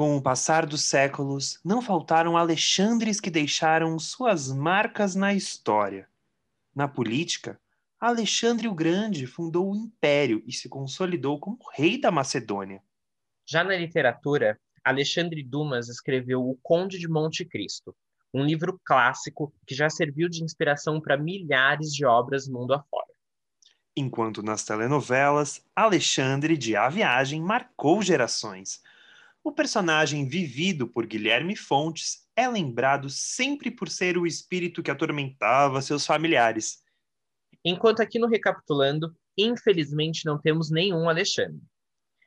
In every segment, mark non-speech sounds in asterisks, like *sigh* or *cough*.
Com o passar dos séculos, não faltaram Alexandres que deixaram suas marcas na história. Na política, Alexandre o Grande fundou o império e se consolidou como rei da Macedônia. Já na literatura, Alexandre Dumas escreveu O Conde de Monte Cristo, um livro clássico que já serviu de inspiração para milhares de obras mundo afora. Enquanto nas telenovelas, Alexandre de A Viagem marcou gerações. O personagem vivido por Guilherme Fontes é lembrado sempre por ser o espírito que atormentava seus familiares. Enquanto aqui no Recapitulando, infelizmente não temos nenhum Alexandre.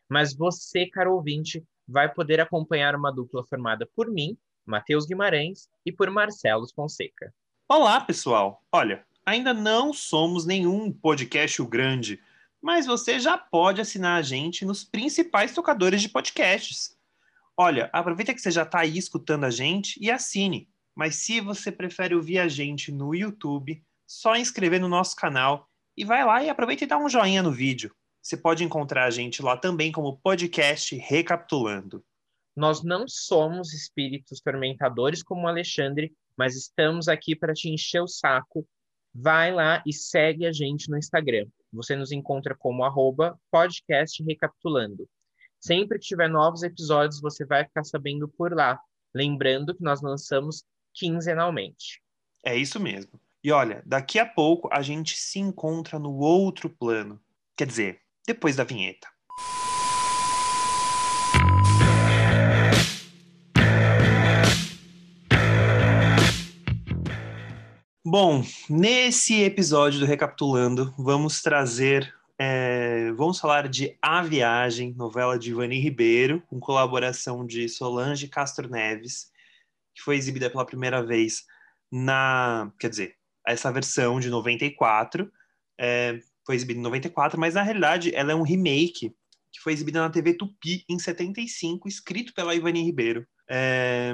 Mas você, caro ouvinte, vai poder acompanhar uma dupla formada por mim, Matheus Guimarães, e por Marcelo Fonseca. Olá, pessoal! Olha, ainda não somos nenhum podcast grande, mas você já pode assinar a gente nos principais tocadores de podcasts. Olha, aproveita que você já está aí escutando a gente e assine. Mas se você prefere ouvir a gente no YouTube, só inscrever no nosso canal e vai lá e aproveita e dá um joinha no vídeo. Você pode encontrar a gente lá também como podcast Recapitulando. Nós não somos espíritos tormentadores como o Alexandre, mas estamos aqui para te encher o saco. Vai lá e segue a gente no Instagram. Você nos encontra como arroba podcast Recapitulando. Sempre que tiver novos episódios, você vai ficar sabendo por lá. Lembrando que nós lançamos quinzenalmente. É isso mesmo. E olha, daqui a pouco a gente se encontra no outro plano. Quer dizer, depois da vinheta. Bom, nesse episódio do Recapitulando, vamos trazer. É, vamos falar de A Viagem, novela de Ivani Ribeiro, com colaboração de Solange Castro Neves, que foi exibida pela primeira vez na. Quer dizer, essa versão de 94. É, foi exibida em 94, mas na realidade ela é um remake que foi exibida na TV Tupi em 75, escrito pela Ivani Ribeiro. É,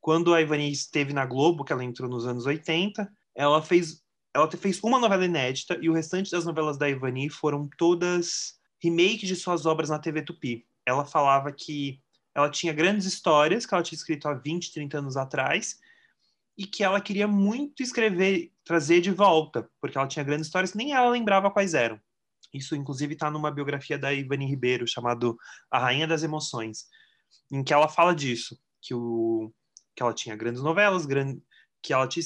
quando a Ivani esteve na Globo, que ela entrou nos anos 80, ela fez, ela fez uma novela inédita e o restante das novelas da Ivani foram todas remakes de suas obras na TV Tupi. Ela falava que ela tinha grandes histórias que ela tinha escrito há 20, 30 anos atrás e que ela queria muito escrever, trazer de volta, porque ela tinha grandes histórias que nem ela lembrava quais eram. Isso, inclusive, está numa biografia da Ivani Ribeiro, chamado A Rainha das Emoções, em que ela fala disso, que, o, que ela tinha grandes novelas, que ela tinha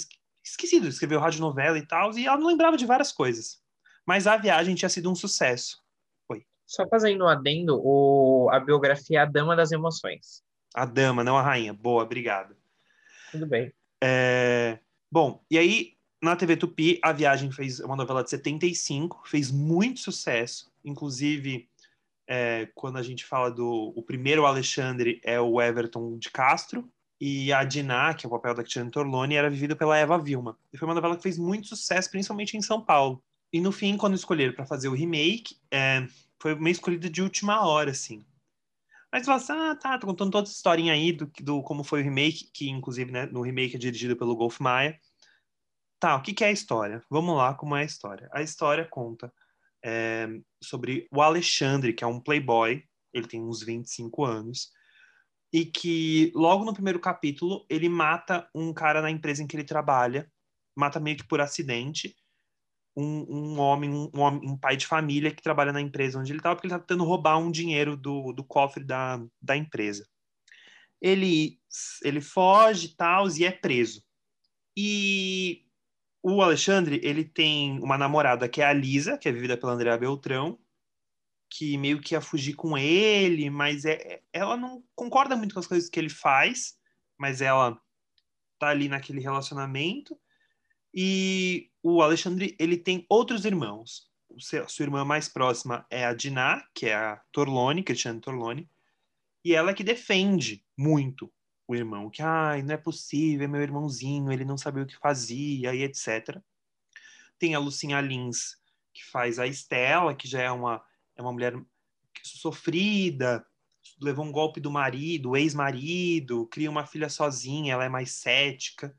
esquecido de escrever radionovela e tal, e ela não lembrava de várias coisas. Mas a viagem tinha sido um sucesso. Foi. Só fazendo um adendo, o, a biografia é A Dama das Emoções. A Dama, não a Rainha. Boa, obrigado. Tudo bem. É... Bom, e aí na TV Tupi, A Viagem fez uma novela de 75, fez muito sucesso. Inclusive, é, quando a gente fala do o primeiro Alexandre, é o Everton de Castro, e a Diná, que é o papel da Cristiane Torloni, era vivida pela Eva Vilma. E foi uma novela que fez muito sucesso, principalmente em São Paulo. E no fim, quando escolheram para fazer o remake, é, foi meio escolhida de última hora, assim. Mas você fala assim, ah, tá, tô contando toda essa historinha aí do, do como foi o remake, que inclusive né, no remake é dirigido pelo Golf Maia. Tá, o que, que é a história? Vamos lá, como é a história? A história conta é, sobre o Alexandre, que é um playboy, ele tem uns 25 anos, e que logo no primeiro capítulo ele mata um cara na empresa em que ele trabalha, mata meio que por acidente, um, um homem, um, um, pai de família que trabalha na empresa onde ele estava, porque ele está tentando roubar um dinheiro do, do cofre da, da empresa. Ele, ele foge e tal, e é preso. E o Alexandre, ele tem uma namorada que é a Lisa, que é vivida pela Andrea Beltrão, que meio que ia fugir com ele, mas é, ela não concorda muito com as coisas que ele faz, mas ela tá ali naquele relacionamento. E o Alexandre, ele tem outros irmãos. a sua irmã mais próxima é a Diná, que é a Torlone, Cristiane Torlone, e ela que defende muito o irmão, que ai, não é possível, é meu irmãozinho, ele não sabia o que fazia e etc. Tem a Lucinha Lins, que faz a Estela, que já é uma, é uma mulher sofrida, levou um golpe do marido, ex-marido, cria uma filha sozinha, ela é mais cética.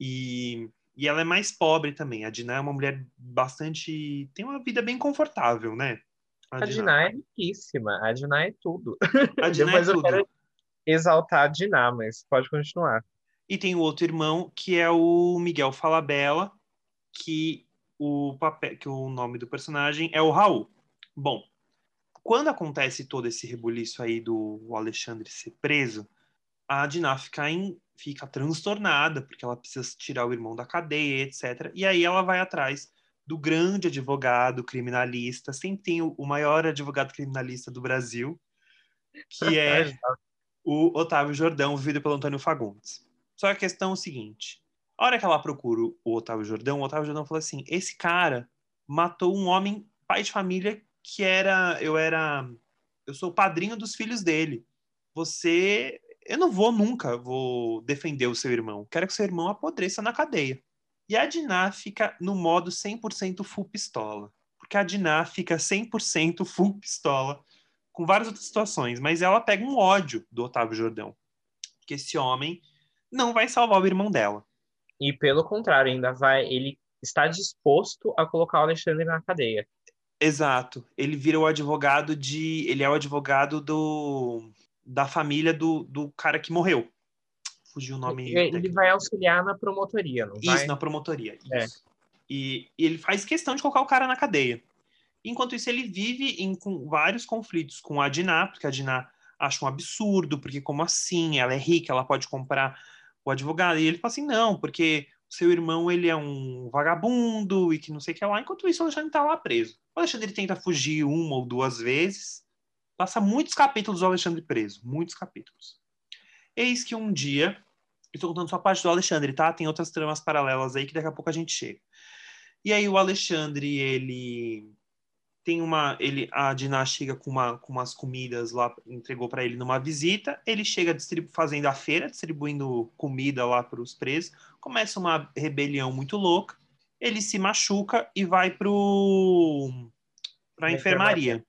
E e ela é mais pobre também. A Dinah é uma mulher bastante. tem uma vida bem confortável, né? A, a Dinah é riquíssima. A Dinah é tudo. A Dinah *laughs* é tudo. Quero... exaltar a Diná, mas pode continuar. E tem o outro irmão, que é o Miguel Falabella, que o papel, que o nome do personagem é o Raul. Bom, quando acontece todo esse rebuliço aí do Alexandre ser preso, a Diná fica, em, fica transtornada, porque ela precisa tirar o irmão da cadeia, etc. E aí ela vai atrás do grande advogado criminalista, sempre tem o, o maior advogado criminalista do Brasil, que *laughs* é o Otávio Jordão, vivido pelo Antônio Fagundes. Só que a questão é o seguinte: a hora que ela procura o Otávio Jordão, o Otávio Jordão fala assim: esse cara matou um homem, pai de família, que era. Eu era. Eu sou padrinho dos filhos dele. Você. Eu não vou nunca vou defender o seu irmão. Quero que seu irmão apodreça na cadeia. E a Diná fica no modo 100% full pistola. Porque a Diná fica 100% full pistola com várias outras situações, mas ela pega um ódio do Otávio Jordão. Que esse homem não vai salvar o irmão dela. E pelo contrário, ainda vai, ele está disposto a colocar o Alexandre na cadeia. Exato. Ele vira o advogado de, ele é o advogado do da família do, do cara que morreu. Fugiu o nome. Ele técnico. vai auxiliar na promotoria, não isso, vai? na promotoria. É. Isso. E, e, ele faz questão de colocar o cara na cadeia. Enquanto isso, ele vive em com vários conflitos com a Diná, porque a Diná acha um absurdo, porque como assim? Ela é rica, ela pode comprar o advogado. E ele fala assim, não, porque o seu irmão ele é um vagabundo e que não sei o que lá. Enquanto isso, o Alexandre está lá preso. O Alexandre tenta fugir uma ou duas vezes. Passa muitos capítulos do Alexandre preso. Muitos capítulos. Eis que um dia... Estou contando só a parte do Alexandre, tá? Tem outras tramas paralelas aí que daqui a pouco a gente chega. E aí o Alexandre, ele tem uma ele a Diná chega com, uma, com umas comidas lá entregou para ele numa visita ele chega fazendo a feira distribuindo comida lá para os presos começa uma rebelião muito louca ele se machuca e vai para a enfermaria. enfermaria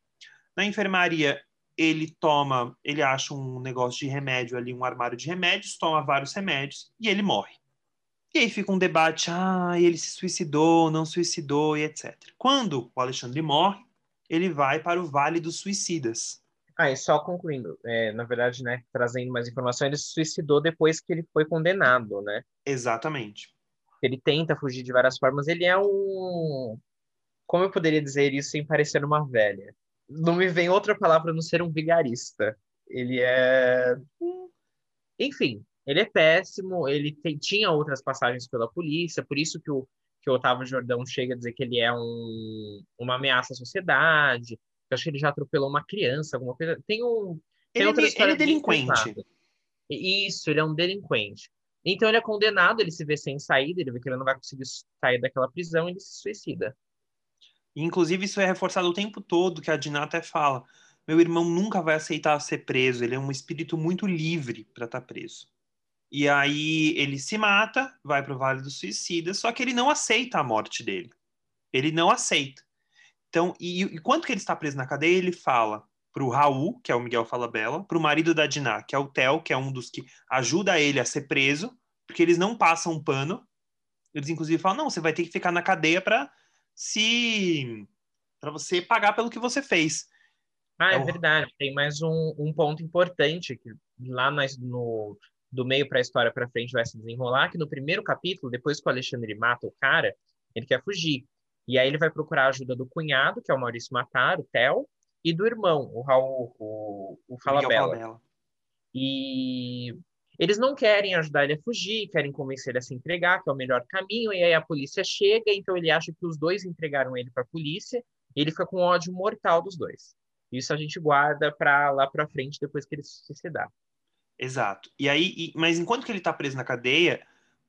na enfermaria ele toma ele acha um negócio de remédio ali um armário de remédios toma vários remédios e ele morre e aí fica um debate, ah, ele se suicidou, não suicidou e etc. Quando o Alexandre morre, ele vai para o Vale dos Suicidas. Ah, e só concluindo, é, na verdade, né, trazendo mais informação, ele se suicidou depois que ele foi condenado, né? Exatamente. Ele tenta fugir de várias formas, ele é um... Como eu poderia dizer isso sem parecer uma velha? Não me vem outra palavra não ser um vigarista. Ele é... Enfim, ele é péssimo, ele tem, tinha outras passagens pela polícia, por isso que o, que o Otávio Jordão chega a dizer que ele é um, uma ameaça à sociedade, eu acho que ele já atropelou uma criança, alguma coisa. Tem um. Tem ele, ele é delinquente. Isso, ele é um delinquente. Então ele é condenado, ele se vê sem saída, ele vê que ele não vai conseguir sair daquela prisão, ele se suicida. Inclusive, isso é reforçado o tempo todo, que a Diná até fala. Meu irmão nunca vai aceitar ser preso, ele é um espírito muito livre para estar tá preso. E aí ele se mata, vai para o Vale dos Suicidas, só que ele não aceita a morte dele. Ele não aceita. Então, e, e que ele está preso na cadeia, ele fala para o Raul, que é o Miguel Falabella, para o marido da Diná, que é o Theo, que é um dos que ajuda ele a ser preso, porque eles não passam pano. Eles inclusive falam: "Não, você vai ter que ficar na cadeia para se para você pagar pelo que você fez". Ah, é, é verdade. Tem mais um, um ponto importante que lá no, do meio para a história para frente vai se desenrolar, que no primeiro capítulo, depois que o Alexandre mata o cara, ele quer fugir. E aí ele vai procurar a ajuda do cunhado, que é o Maurício Matar, o Theo, e do irmão, o Raul, o, o Falabella. E eles não querem ajudar ele a fugir, querem convencer ele a se entregar, que é o melhor caminho, e aí a polícia chega, então ele acha que os dois entregaram ele para a polícia, e ele fica com ódio mortal dos dois. Isso a gente guarda para lá para frente depois que ele se suicidar. Exato. E aí, e, mas enquanto que ele tá preso na cadeia,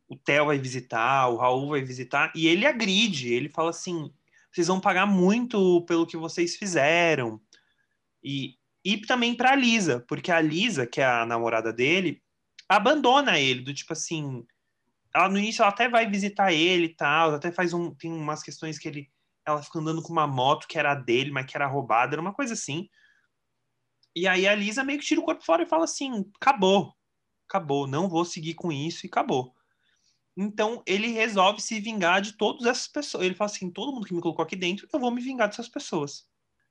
o Theo vai visitar, o Raul vai visitar, e ele agride, ele fala assim: vocês vão pagar muito pelo que vocês fizeram. E, e também pra Lisa, porque a Lisa, que é a namorada dele, abandona ele, do tipo assim. Ela, no início ela até vai visitar ele e tal, até faz um. Tem umas questões que ele. Ela fica andando com uma moto que era dele, mas que era roubada, era uma coisa assim. E aí a Lisa meio que tira o corpo fora e fala assim: acabou, acabou, não vou seguir com isso e acabou. Então ele resolve se vingar de todas essas pessoas. Ele fala assim: todo mundo que me colocou aqui dentro, eu vou me vingar dessas pessoas.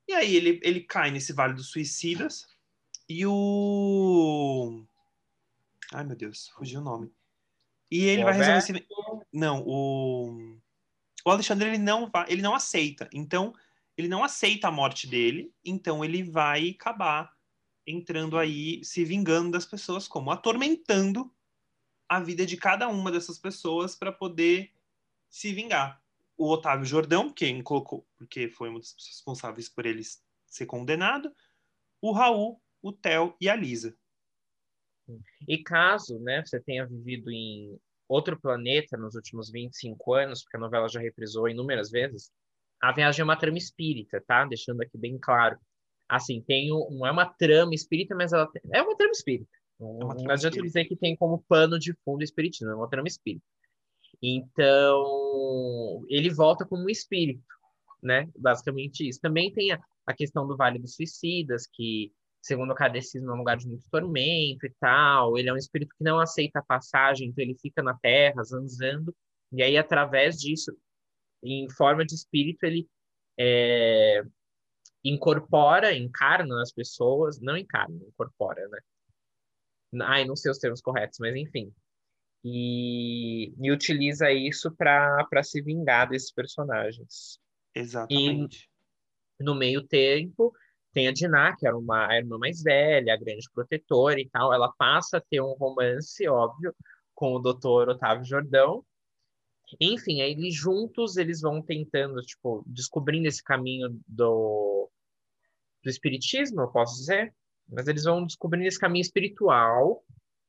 E aí ele, ele cai nesse vale dos suicidas E o. Ai, meu Deus, fugiu o nome. E ele o vai resolver esse. Não, o. O Alexandre ele não vai, ele não aceita. Então, ele não aceita a morte dele, então ele vai acabar entrando aí, se vingando das pessoas, como atormentando a vida de cada uma dessas pessoas para poder se vingar. O Otávio Jordão, quem colocou, porque foi um dos responsáveis por ele ser condenado, o Raul, o Theo e a Lisa. E caso né, você tenha vivido em outro planeta nos últimos 25 anos, porque a novela já reprisou inúmeras vezes, a viagem é uma trama espírita, tá? Deixando aqui bem claro. Assim, tem um, não é uma trama espírita, mas ela é uma trama espírita. Não, é não adianta dizer que tem como pano de fundo espiritismo, é uma trama espírita. Então, ele volta como um espírito, né? Basicamente isso. Também tem a, a questão do Vale dos Suicidas, que, segundo o cadecismo, é um lugar de muito tormento e tal. Ele é um espírito que não aceita a passagem, então ele fica na terra, zanzando. E aí, através disso, em forma de espírito, ele é, incorpora, encarna as pessoas, não encarna, incorpora, né? Ai, não sei os termos corretos, mas enfim. E, e utiliza isso para se vingar desses personagens. Exatamente. E no meio tempo, tem a Diná, que era uma a irmã mais velha, a grande protetora e tal. Ela passa a ter um romance, óbvio, com o doutor Otávio Jordão, enfim, aí eles juntos eles vão tentando, tipo, descobrindo esse caminho do, do espiritismo, eu posso dizer, mas eles vão descobrindo esse caminho espiritual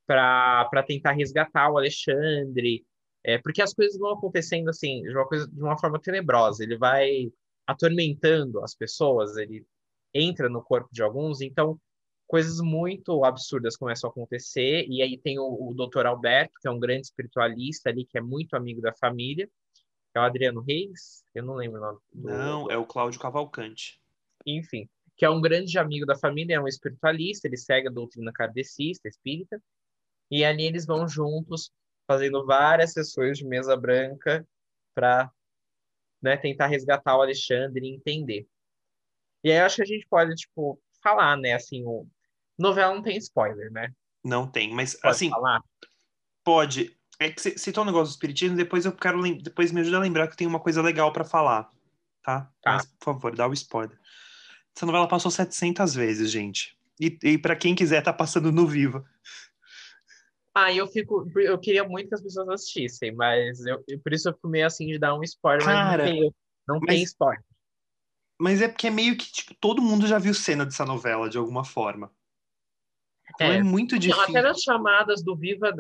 para tentar resgatar o Alexandre, é, porque as coisas vão acontecendo assim, de uma, coisa, de uma forma tenebrosa. Ele vai atormentando as pessoas, ele entra no corpo de alguns, então coisas muito absurdas começam a acontecer. E aí tem o, o Dr. Alberto, que é um grande espiritualista ali, que é muito amigo da família. É o Adriano Reis, eu não lembro o nome. Do... Não, é o Cláudio Cavalcante. Enfim, que é um grande amigo da família, é um espiritualista, ele segue a doutrina kardecista, espírita. E ali eles vão juntos, fazendo várias sessões de mesa branca para né, tentar resgatar o Alexandre e entender. E aí eu acho que a gente pode, tipo, falar, né, assim, o, Novela não tem spoiler, né? Não tem, mas pode assim. Falar? Pode. É que você citou um negócio do espiritismo, depois eu quero depois me ajuda a lembrar que tem uma coisa legal para falar, tá? tá? Mas, por favor, dá o spoiler. Essa novela passou 700 vezes, gente. E, e para quem quiser, tá passando no Viva. Ah, eu fico. Eu queria muito que as pessoas assistissem, mas eu, por isso eu fico meio assim de dar um spoiler, Cara, mas não tem, não mas, tem spoiler. Mas é porque é meio que, tipo, todo mundo já viu cena dessa novela, de alguma forma. Então é, é muito difícil. Até nas chamadas do Viva,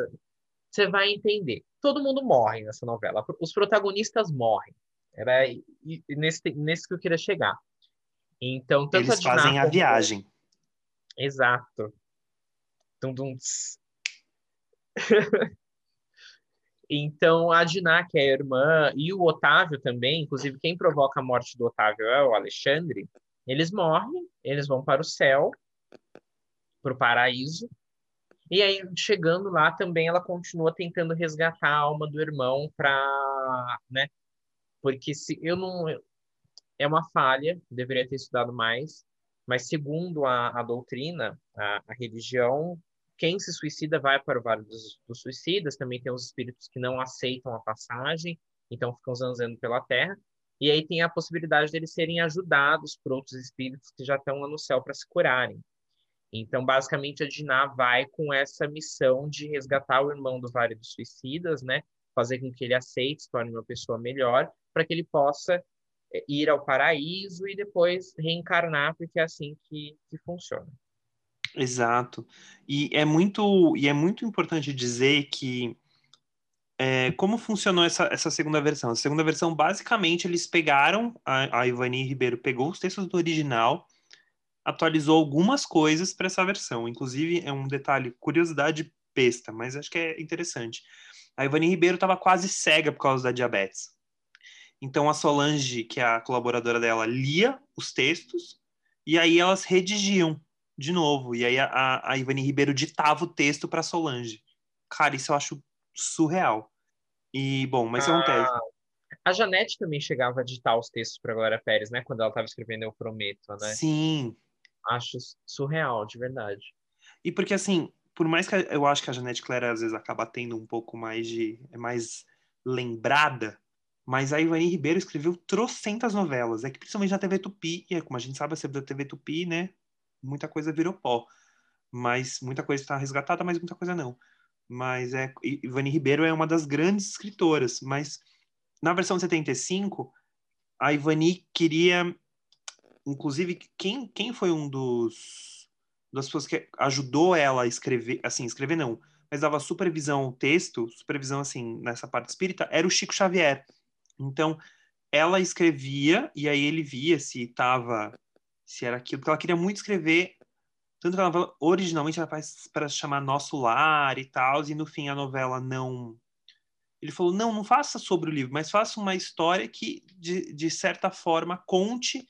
você vai entender. Todo mundo morre nessa novela. Os protagonistas morrem. Era nesse, nesse que eu queria chegar. Então, Eles a fazem a viagem. Exato. Dum, dum, *laughs* então, a Diná, que é a irmã, e o Otávio também, inclusive quem provoca a morte do Otávio é o Alexandre, eles morrem, eles vão para o céu, para o paraíso. E aí, chegando lá também, ela continua tentando resgatar a alma do irmão para, né? Porque se eu não é uma falha, deveria ter estudado mais, mas segundo a, a doutrina, a, a, religião, quem se suicida vai para o Vale dos, dos, Suicidas, também tem os espíritos que não aceitam a passagem, então ficam zanzando pela terra, e aí tem a possibilidade deles serem ajudados por outros espíritos que já estão lá no céu para se curarem. Então, basicamente, a Diná vai com essa missão de resgatar o irmão do Vale dos Suicidas, né? Fazer com que ele aceite, se torne uma pessoa melhor, para que ele possa ir ao paraíso e depois reencarnar, porque é assim que, que funciona. Exato. E é muito, e é muito importante dizer que é, como funcionou essa, essa segunda versão? A segunda versão, basicamente, eles pegaram, a, a Ivani Ribeiro pegou os textos do original atualizou algumas coisas para essa versão. Inclusive, é um detalhe, curiosidade besta, mas acho que é interessante. A Ivani Ribeiro estava quase cega por causa da diabetes. Então, a Solange, que é a colaboradora dela, lia os textos e aí elas redigiam de novo. E aí a, a Ivani Ribeiro ditava o texto para Solange. Cara, isso eu acho surreal. E, bom, mas ah, acontece. A Janete também chegava a ditar os textos para Glória Pérez, né? Quando ela estava escrevendo Eu Prometo, né? Sim, acho surreal, de verdade. E porque, assim, por mais que eu acho que a Janete Claire às vezes acaba tendo um pouco mais de. é mais lembrada, mas a Ivani Ribeiro escreveu trocentas novelas. É que principalmente na TV Tupi, e é como a gente sabe, a TV Tupi, né? Muita coisa virou pó. Mas muita coisa está resgatada, mas muita coisa não. Mas é. Ivani Ribeiro é uma das grandes escritoras, mas na versão 75, a Ivani queria. Inclusive, quem, quem foi um dos das pessoas que ajudou ela a escrever, assim, escrever não, mas dava supervisão ao texto, supervisão, assim, nessa parte espírita, era o Chico Xavier. Então, ela escrevia e aí ele via se estava, se era aquilo, porque ela queria muito escrever, tanto que a novela, originalmente era para se chamar Nosso Lar e tal, e no fim a novela não... Ele falou, não, não faça sobre o livro, mas faça uma história que, de, de certa forma, conte,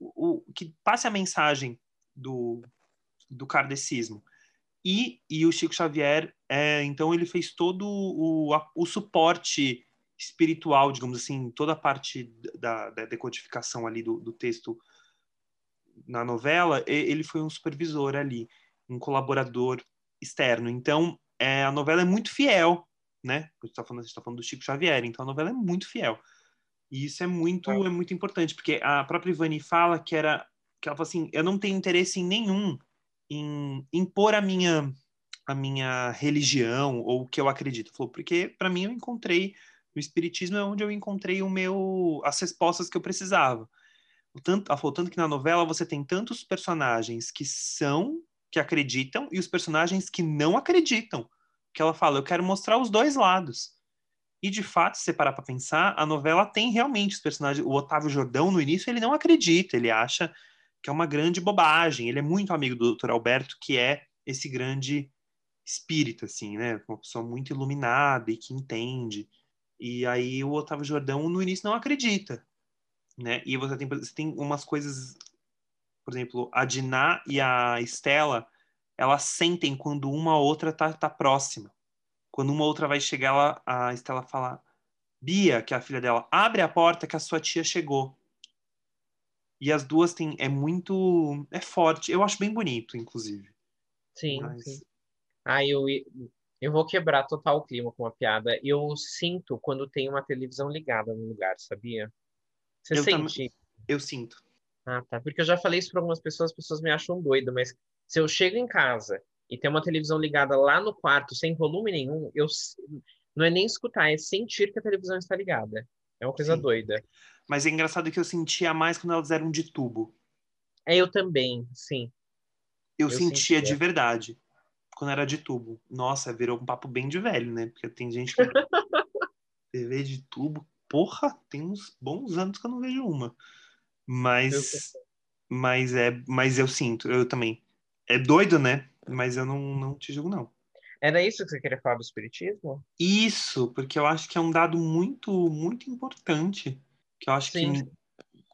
o, o que passe a mensagem do, do kardecismo. E, e o Chico Xavier, é, então, ele fez todo o, o suporte espiritual, digamos assim, toda a parte da, da decodificação ali do, do texto na novela, ele foi um supervisor ali, um colaborador externo. Então, é, a novela é muito fiel, né? A gente está falando, tá falando do Chico Xavier, então a novela é muito fiel. E isso é muito, é. é muito importante, porque a própria Ivani fala que era que ela fala assim, eu não tenho interesse em nenhum em impor a minha a minha religião ou o que eu acredito. Falou, porque para mim eu encontrei o espiritismo é onde eu encontrei o meu as respostas que eu precisava. O tanto, tanto que na novela você tem tantos personagens que são que acreditam e os personagens que não acreditam. Que ela fala, eu quero mostrar os dois lados. E de fato, se você parar para pensar, a novela tem realmente os personagens. O Otávio Jordão, no início, ele não acredita, ele acha que é uma grande bobagem. Ele é muito amigo do Dr. Alberto, que é esse grande espírito, assim, né? Uma pessoa muito iluminada e que entende. E aí o Otávio Jordão, no início, não acredita, né? E você tem, você tem umas coisas... Por exemplo, a Diná e a Estela, elas sentem quando uma outra tá, tá próxima. Quando uma outra vai chegar, ela, a Estela fala... Bia, que é a filha dela, abre a porta que a sua tia chegou. E as duas têm. É muito. É forte. Eu acho bem bonito, inclusive. Sim, Mas... sim. Ah, eu, eu vou quebrar total o clima com uma piada. Eu sinto quando tem uma televisão ligada no lugar, sabia? Você eu sente? Eu sinto. Ah, tá. Porque eu já falei isso para algumas pessoas, as pessoas me acham doido, mas se eu chego em casa e tem uma televisão ligada lá no quarto sem volume nenhum, eu não é nem escutar, é sentir que a televisão está ligada. É uma coisa Sim. doida. Mas é engraçado que eu sentia mais quando elas eram de tubo. É, eu também, sim. Eu, eu sentia, sentia de verdade quando era de tubo. Nossa, virou um papo bem de velho, né? Porque tem gente que. *laughs* TV de tubo, porra, tem uns bons anos que eu não vejo uma. Mas. Mas é. Mas eu sinto, eu também. É doido, né? Mas eu não, não te julgo, não. Era isso que você queria falar do espiritismo? Isso, porque eu acho que é um dado muito, muito importante. Que eu acho Sim. que,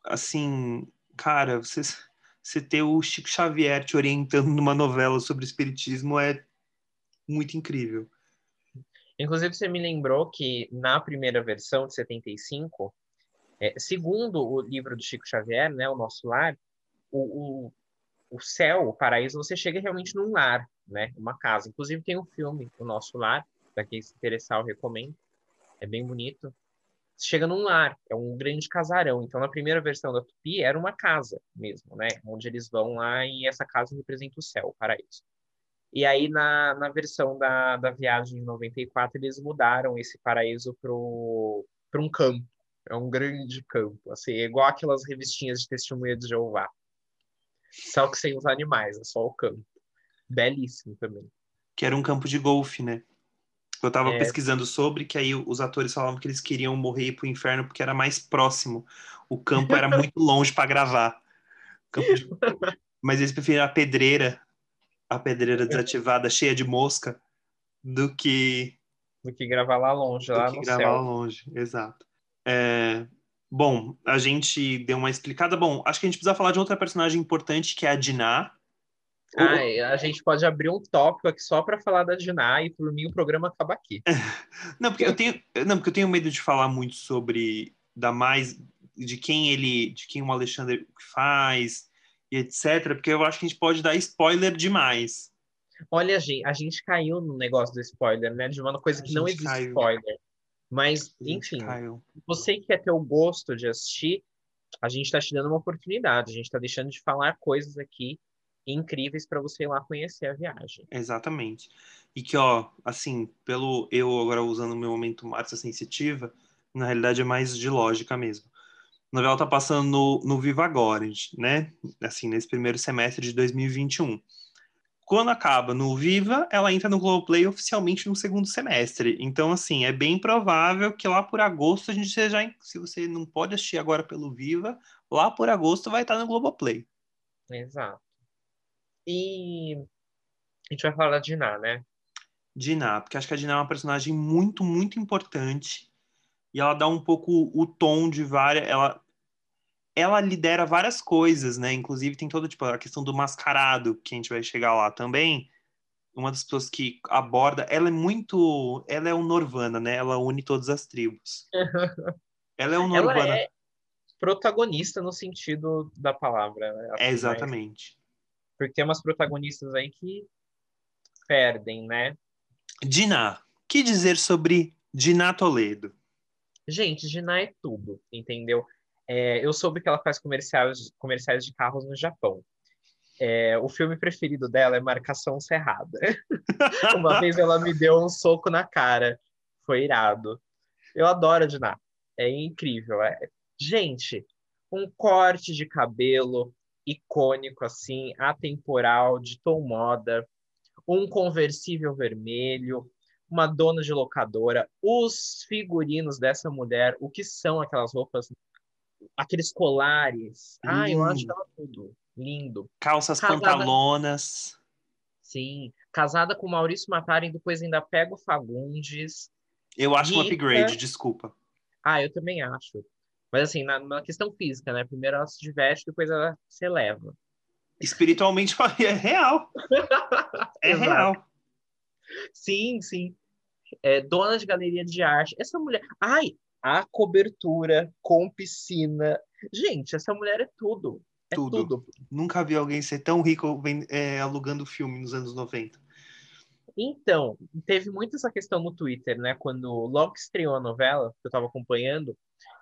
assim, cara, você, você ter o Chico Xavier te orientando *laughs* numa novela sobre espiritismo é muito incrível. Inclusive, você me lembrou que na primeira versão de 75, é, segundo o livro do Chico Xavier, né, o Nosso Lar, o, o, o céu, o paraíso, você chega realmente num lar, né, uma casa. Inclusive tem um filme, O Nosso Lar, para quem se interessar, eu recomendo. É bem bonito chega num lar, é um grande casarão. Então, na primeira versão da Tupi, era uma casa mesmo, né? Onde eles vão lá e essa casa representa o céu, o paraíso. E aí, na, na versão da, da viagem de 94, eles mudaram esse paraíso para um campo. É um grande campo, assim, é igual aquelas revistinhas de testemunha de Jeová. Só que sem os animais, é só o campo. Belíssimo também. Que era um campo de golfe, né? Eu tava é... pesquisando sobre, que aí os atores falavam que eles queriam morrer ir pro inferno porque era mais próximo. O campo era muito *laughs* longe para gravar. De... Mas eles preferiram a pedreira, a pedreira desativada, cheia de mosca, do que. Do que gravar lá longe, lá do que no gravar céu. lá longe, exato. É... Bom, a gente deu uma explicada. Bom, acho que a gente precisa falar de outra personagem importante, que é a Dinah ah, a gente pode abrir um tópico aqui só para falar da Diná e por mim o programa acaba aqui. *laughs* não, porque eu tenho, não, porque eu tenho medo de falar muito sobre da mais de quem ele, de quem o Alexandre faz e etc, porque eu acho que a gente pode dar spoiler demais. Olha, gente, a gente caiu no negócio do spoiler, né? De uma coisa A que não existe caiu. spoiler. Mas, enfim, caiu. você que quer ter o gosto de assistir, a gente está te dando uma oportunidade. A gente está deixando de falar coisas aqui incríveis para você ir lá conhecer a viagem. Exatamente. E que, ó, assim, pelo eu agora usando o meu momento Marcia Sensitiva, na realidade é mais de lógica mesmo. A novela tá passando no, no Viva Agora, né? Assim, nesse primeiro semestre de 2021. Quando acaba no Viva, ela entra no Globoplay oficialmente no segundo semestre. Então, assim, é bem provável que lá por agosto a gente seja. Se você não pode assistir agora pelo Viva, lá por agosto vai estar no Globoplay. Exato. E a gente vai falar da Diná, né? Diná, porque acho que a Diná é uma personagem muito, muito importante. E ela dá um pouco o tom de várias. Ela, ela lidera várias coisas, né? Inclusive tem toda tipo, a questão do mascarado, que a gente vai chegar lá também. Uma das pessoas que aborda. Ela é muito. Ela é um Norvana, né? Ela une todas as tribos. *laughs* Ela é um Ela Norvana. é protagonista no sentido da palavra. né? É, exatamente. Porque tem umas protagonistas aí que perdem, né? Diná. Que dizer sobre Diná Toledo? Gente, Diná é tudo, entendeu? É, eu soube que ela faz comerciais, comerciais de carros no Japão. É, o filme preferido dela é Marcação Cerrada. *laughs* Uma vez ela me deu um soco na cara. Foi irado. Eu adoro a Diná. É incrível. É- Gente, um corte de cabelo icônico, assim, atemporal, de tom moda, um conversível vermelho, uma dona de locadora, os figurinos dessa mulher, o que são aquelas roupas, aqueles colares. Ah, eu acho ela tudo. Lindo. Calças Casada- pantalonas. Sim. Casada com Maurício Matari e depois ainda pega o Fagundes. Eu acho um Rica. upgrade, desculpa. Ah, eu também acho. Mas assim, na, na questão física, né? Primeiro ela se diverte, depois ela se eleva. Espiritualmente *laughs* é real. *laughs* É real. Sim, sim. É, dona de galeria de arte. Essa mulher. Ai, a cobertura com piscina. Gente, essa mulher é tudo. É Tudo. tudo. Nunca vi alguém ser tão rico é, alugando filme nos anos 90. Então, teve muito essa questão no Twitter, né? Quando logo que estreou a novela, que eu tava acompanhando,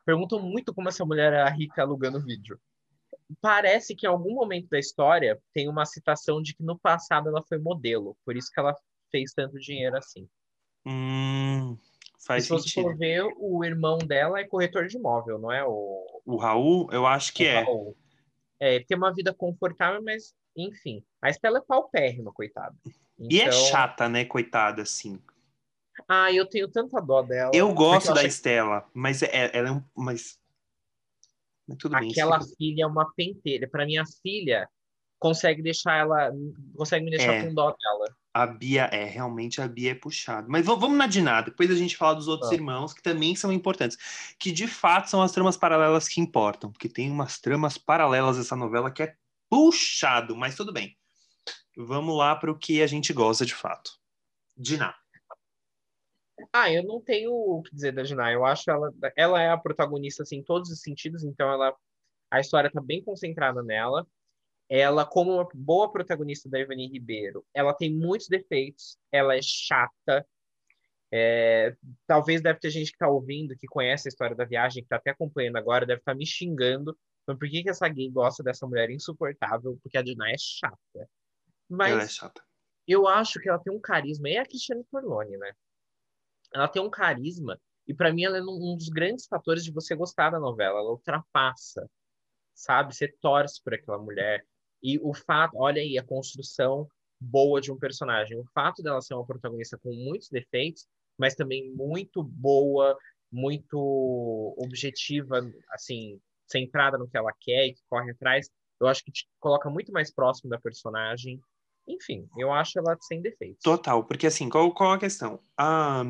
perguntam muito como essa mulher era rica alugando vídeo. Parece que em algum momento da história tem uma citação de que no passado ela foi modelo, por isso que ela fez tanto dinheiro assim. Hum, E faz se você sentido. for ver, o irmão dela é corretor de imóvel, não é? O, O Raul, eu acho que o é. Raul. É, tem uma vida confortável, mas enfim. A Estela é paupérrima, coitada. E é Então- chata, né, coitada, assim. Ah, eu tenho tanta dó dela. Eu gosto porque da Estela, mas é, ela é um. Mas, mas tudo bem. Aquela fica- filha é uma pentelha. Para minha filha, consegue deixar ela. Consegue me deixar É. com dó dela. A Bia é, realmente a Bia é puxada. Mas vamos na Diná, depois a gente fala dos outros Ah. irmãos, que também são importantes. Que de fato são as tramas paralelas que importam. Porque tem umas tramas paralelas dessa novela que é puxado, mas tudo bem. Vamos lá para o que a gente gosta de fato. Diná. Ah, eu não tenho o que dizer da Diná. Eu acho ela. Ela é a protagonista, assim, em todos os sentidos, então ela. A história tá bem concentrada nela. Ela, como uma boa protagonista da Ivani Ribeiro, ela tem muitos defeitos, ela é chata. É, talvez deve ter gente que tá ouvindo, que conhece a história da viagem, que tá até acompanhando agora, deve estar me xingando. Mas por que, que essa gay gosta dessa mulher insuportável? Porque a Diná é chata. Mas Ela é chata. eu acho que ela tem um carisma. E é a Cristiane Torlone, né? Ela tem um carisma. E pra mim ela é um dos grandes fatores de você gostar da novela. Ela ultrapassa, sabe? Você torce por aquela mulher. E o fato, olha aí, a construção boa de um personagem. O fato dela ser uma protagonista com muitos defeitos, mas também muito boa, muito objetiva, assim, centrada no que ela quer e que corre atrás, eu acho que te coloca muito mais próximo da personagem. Enfim, eu acho ela sem defeitos. Total, porque assim, qual, qual a questão? A,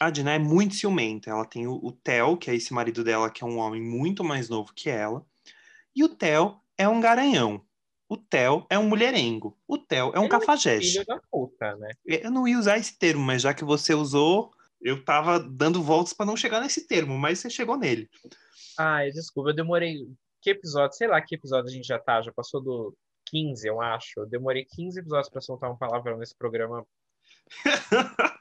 a Diná é muito ciumenta. Ela tem o, o Theo, que é esse marido dela, que é um homem muito mais novo que ela. E o Theo é um garanhão. O Theo é um mulherengo. O Theo é um Ele é cafajeste. Filho da puta, né? Eu não ia usar esse termo, mas já que você usou, eu tava dando voltas para não chegar nesse termo, mas você chegou nele. Ai, desculpa, eu demorei que episódio, sei lá que episódio a gente já tá, já passou do 15, eu acho. Eu demorei 15 episódios para soltar um palavrão nesse programa. *laughs*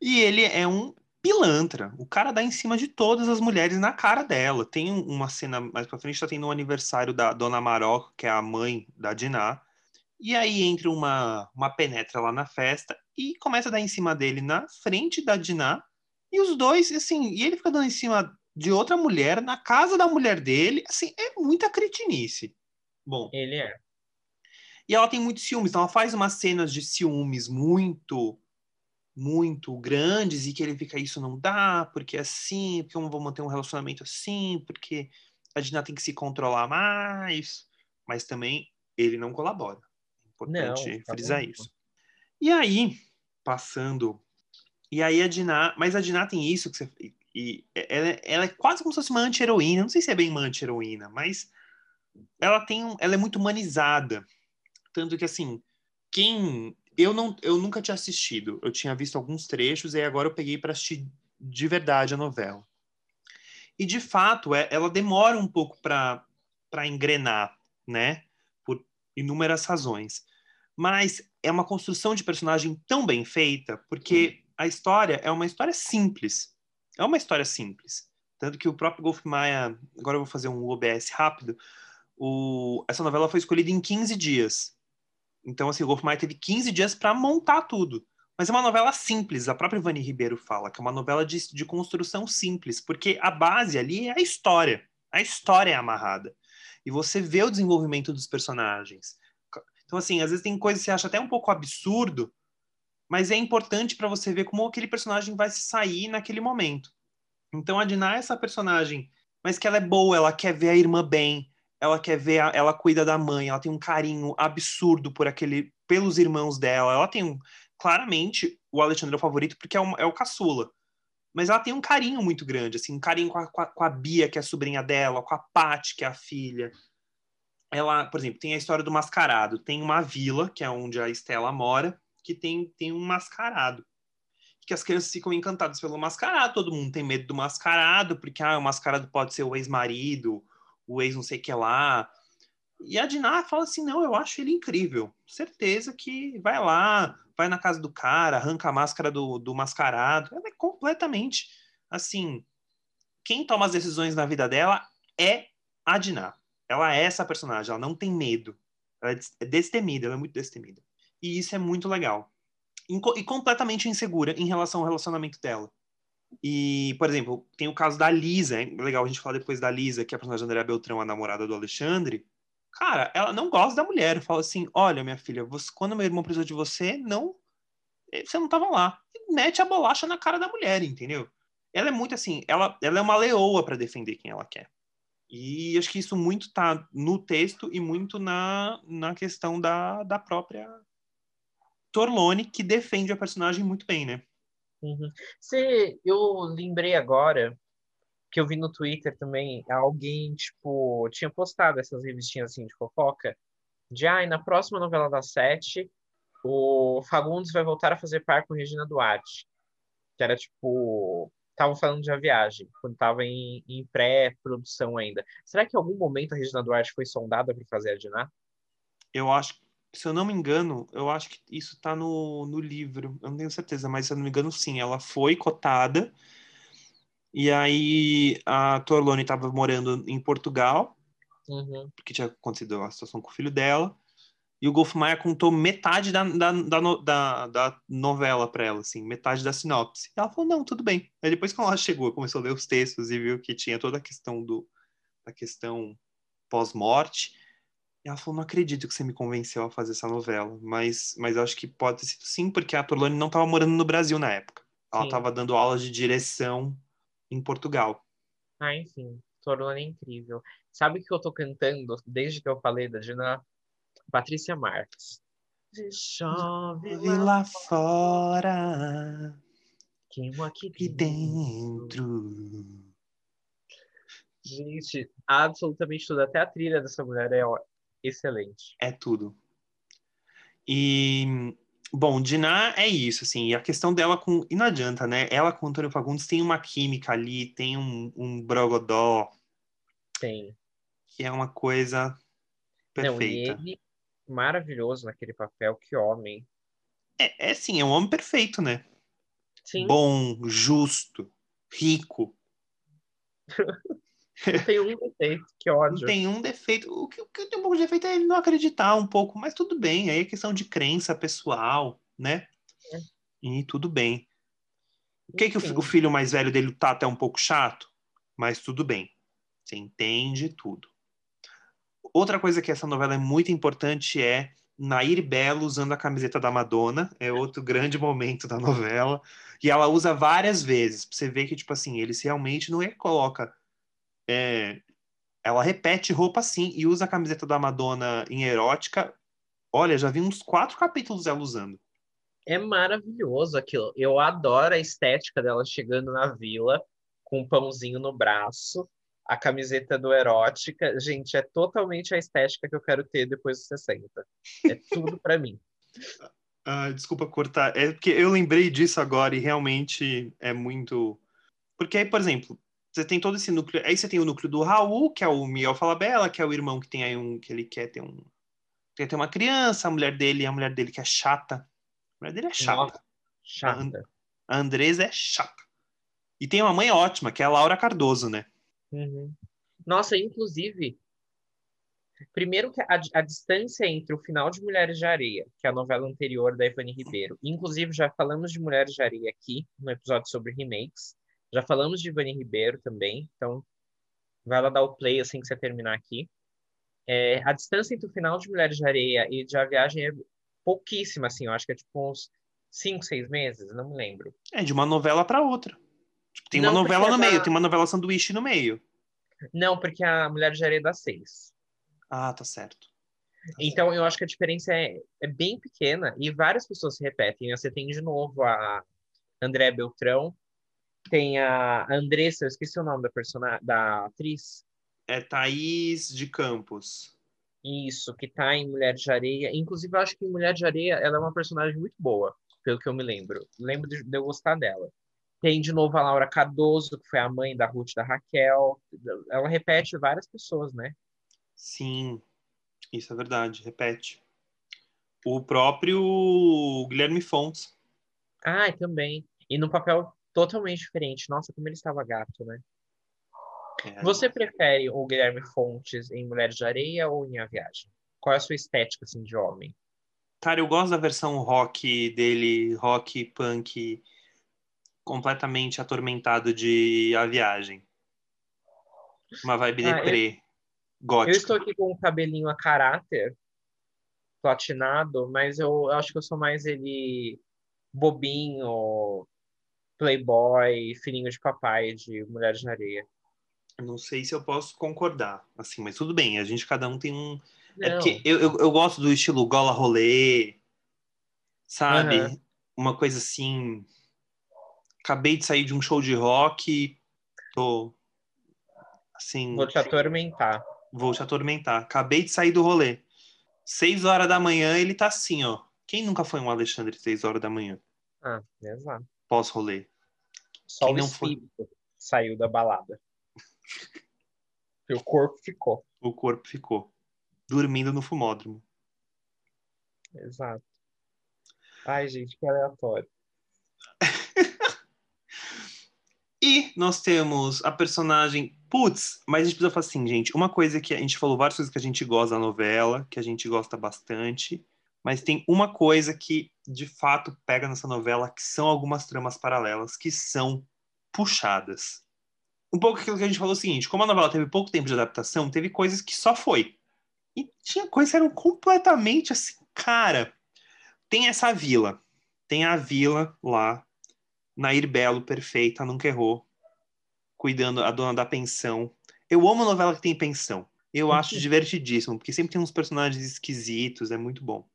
e ele é um pilantra. O cara dá em cima de todas as mulheres na cara dela. Tem uma cena mais pra frente, tá tendo um aniversário da Dona Maroc, que é a mãe da Diná. E aí entra uma, uma penetra lá na festa e começa a dar em cima dele na frente da Diná. E os dois, assim, e ele fica dando em cima de outra mulher na casa da mulher dele. Assim, é muita cretinice. Bom. Ele é. E ela tem muitos ciúmes, então ela faz umas cenas de ciúmes muito muito grandes e que ele fica isso não dá, porque é assim, porque eu não vou manter um relacionamento assim, porque a Dina tem que se controlar mais, mas também ele não colabora. É importante não, tá frisar bom. isso. E aí, passando, e aí a Diná, mas a Diná tem isso que você, e ela, ela é quase como se fosse uma anti-heroína, não sei se é bem uma anti-heroína, mas ela tem, ela é muito humanizada, tanto que assim, quem eu não, eu nunca tinha assistido. Eu tinha visto alguns trechos e agora eu peguei para assistir de verdade a novela. E de fato, é, ela demora um pouco para para engrenar, né? Por inúmeras razões. Mas é uma construção de personagem tão bem feita, porque a história é uma história simples. É uma história simples. Tanto que o próprio Golf Maia, agora eu vou fazer um OBS rápido, o, essa novela foi escolhida em 15 dias. Então, assim, o Golf Maia teve 15 dias para montar tudo. Mas é uma novela simples, a própria Ivani Ribeiro fala, que é uma novela de, de construção simples, porque a base ali é a história. A história é amarrada. E você vê o desenvolvimento dos personagens. Então, assim, às vezes tem coisas que você acha até um pouco absurdo, mas é importante para você ver como aquele personagem vai se sair naquele momento. Então, a Diná é essa personagem, mas que ela é boa, ela quer ver a irmã bem, ela quer ver, a, ela cuida da mãe, ela tem um carinho absurdo por aquele, pelos irmãos dela. Ela tem um, claramente o Alexandre é o favorito porque é, é o caçula. Mas ela tem um carinho muito grande, assim, um carinho com a, com a, com a Bia, que é a sobrinha dela, com a Paty, que é a filha. Ela, por exemplo, tem a história do mascarado. Tem uma vila, que é onde a Estela mora, que tem, tem um mascarado. Que as crianças ficam encantadas pelo mascarado, todo mundo tem medo do mascarado, porque ah, o mascarado pode ser o ex-marido, o ex não sei o que lá. E a Diná fala assim: não, eu acho ele incrível. Certeza que vai lá, vai na casa do cara, arranca a máscara do, do mascarado. Ela é completamente assim. Quem toma as decisões na vida dela é a Diná. Ela é essa personagem, ela não tem medo. Ela é destemida, ela é muito destemida. E isso é muito legal. E completamente insegura em relação ao relacionamento dela. E, por exemplo, tem o caso da Lisa, é legal a gente falar depois da Lisa, que é a personagem da Andrea Beltrão, a namorada do Alexandre. Cara, ela não gosta da mulher, fala assim: olha, minha filha, você, quando meu irmão precisou de você, não. Eh, você não tava lá. E mete a bolacha na cara da mulher, entendeu? Ela é muito assim, ela, ela é uma leoa para defender quem ela quer. E acho que isso muito tá no texto e muito na, na questão da, da própria Torlone, que defende a personagem muito bem, né? Uhum. Você, eu lembrei agora que eu vi no Twitter também alguém, tipo, tinha postado essas revistinhas assim de fofoca. De, ai, ah, na próxima novela das sete, o Fagundes vai voltar a fazer par com Regina Duarte. Que era, tipo, estavam falando de a viagem, quando estava em, em pré-produção ainda. Será que em algum momento a Regina Duarte foi sondada para fazer a Diná? Eu acho se eu não me engano, eu acho que isso está no, no livro, eu não tenho certeza, mas se eu não me engano, sim, ela foi cotada. E aí a Torlone estava morando em Portugal, uhum. porque tinha acontecido a situação com o filho dela. E o Golf Maia contou metade da, da, da, da novela para ela, assim, metade da sinopse. E ela falou, não, tudo bem. Aí depois que ela *laughs* chegou, começou a ler os textos e viu que tinha toda a questão do a questão pós-morte, ela falou: Não acredito que você me convenceu a fazer essa novela. Mas, mas acho que pode ter sido sim, porque a Torlone não estava morando no Brasil na época. Ela estava dando aulas de direção em Portugal. Ah, enfim. Torlone é incrível. Sabe o que eu tô cantando desde que eu falei da Gina? Patrícia Marques. De *laughs* chove lá fora. Queimo aqui dentro. Gente, absolutamente tudo. Até a trilha dessa mulher é excelente. É tudo. E, bom, Diná é isso, assim, e a questão dela com. E não adianta, né? Ela com o Antônio Fagundes tem uma química ali, tem um, um brogodó. Tem. que é uma coisa perfeita. Não, ele maravilhoso naquele papel, que homem. É, é sim, é um homem perfeito, né? Sim. Bom, justo, rico. *laughs* Não tem um defeito, que ódio. Não tem um defeito. O que, o que tem um pouco de defeito é ele não acreditar um pouco, mas tudo bem. Aí é questão de crença pessoal, né? É. E tudo bem. O que, que o, o filho mais velho dele tá até um pouco chato? Mas tudo bem. Você entende tudo. Outra coisa que essa novela é muito importante é Nair Belo usando a camiseta da Madonna. É outro grande momento da novela. E ela usa várias vezes. Pra você ver que, tipo assim, eles realmente não é coloca. É, ela repete roupa assim e usa a camiseta da Madonna em erótica. Olha, já vi uns quatro capítulos ela usando. É maravilhoso aquilo. Eu adoro a estética dela chegando na vila com um pãozinho no braço, a camiseta do erótica. Gente, é totalmente a estética que eu quero ter depois dos 60. É tudo pra mim. *laughs* Ah, desculpa cortar. É porque eu lembrei disso agora e realmente é muito. Porque aí, por exemplo, você tem todo esse núcleo. Aí você tem o núcleo do Raul, que é o Miguel Falabella, que é o irmão que tem aí um. que ele quer ter um. Quer ter uma criança, a mulher dele, a mulher dele que é chata. A mulher dele é chata. Nossa, chata. A Andresa é chata. E tem uma mãe ótima, que é a Laura Cardoso, né? Uhum. Nossa, inclusive, primeiro que a, a distância entre o final de Mulheres de Areia, que é a novela anterior da Ivani Ribeiro, inclusive já falamos de Mulheres de Areia aqui, no episódio sobre remakes, já falamos de Ivani Ribeiro também, então vai lá dar o play assim que você terminar aqui. É, a distância entre o final de Mulheres de Areia e de A Viagem é pouquíssima, assim, eu acho que é tipo uns cinco, seis meses, não me lembro. É de uma novela pra outra. Tipo, tem Não, uma novela no ela- meio, tem uma novela sanduíche no meio. Não, porque a Mulheres de Areia dá seis. Ah, tá certo. Então, eu acho que a diferença é, é bem pequena e várias pessoas se repetem. né? Você tem de novo a André Beltrão, tem a Andressa, eu esqueci o nome da personagem, da atriz, É Thaís de Campos. isso, que tá em Mulher de Areia. Inclusive, eu acho que em Mulher de Areia ela é uma personagem muito boa, pelo que eu me lembro. Lembro de, de eu gostar dela. Tem de novo a Laura Cardoso, que foi a mãe da Ruth da Raquel. Ela repete várias pessoas, né? Sim, isso é verdade, repete. O próprio Guilherme Fontes. Ah, também. E num papel totalmente diferente. Nossa, como ele estava gato, né? É, Você prefere o Guilherme Fontes em Mulheres de Areia ou em A Viagem? Qual é a sua estética, assim, de homem? Cara, eu gosto da versão rock dele, rock punk, completamente atormentado de A Viagem. Uma vibe Ah, deprê, Eu gótica. estou aqui com um cabelinho a caráter, platinado, mas eu acho que eu sou mais ele bobinho, playboy, filhinho de papai de Mulheres de Areia. Não sei se eu posso concordar, assim, mas tudo bem, a gente cada um tem um. É Não. porque eu, eu, eu gosto do estilo gola rolê, sabe? Aham. Uma coisa assim. Acabei de sair de um show de rock, tô. Assim, Vou te atormentar. vou te atormentar. Acabei de sair do rolê. Seis horas da manhã, ele tá assim, ó. Quem nunca foi um Alexandre seis horas da manhã? Ah, exato. Pós-rolê. Só Quem o não foi? saiu da balada. E o corpo ficou. O corpo ficou. Dormindo no fumódromo. Exato. Ai, gente, que aleatório. *laughs* E nós temos a personagem. Putz, mas a gente precisa falar assim, gente. Uma coisa que a gente falou, várias coisas que a gente gosta da novela, que a gente gosta bastante. Mas tem uma coisa que de fato pega nessa novela, que são algumas tramas paralelas que são puxadas. Um pouco aquilo que a gente falou é o seguinte: como a novela teve pouco tempo de adaptação, teve coisas que só foi. E tinha coisas que eram completamente assim, cara. Tem essa vila. Tem a vila lá, Nair Belo, perfeita, nunca errou. Cuidando a dona da pensão. Eu amo novela que tem pensão. Eu acho divertidíssimo, porque sempre tem uns personagens esquisitos, é muito bom.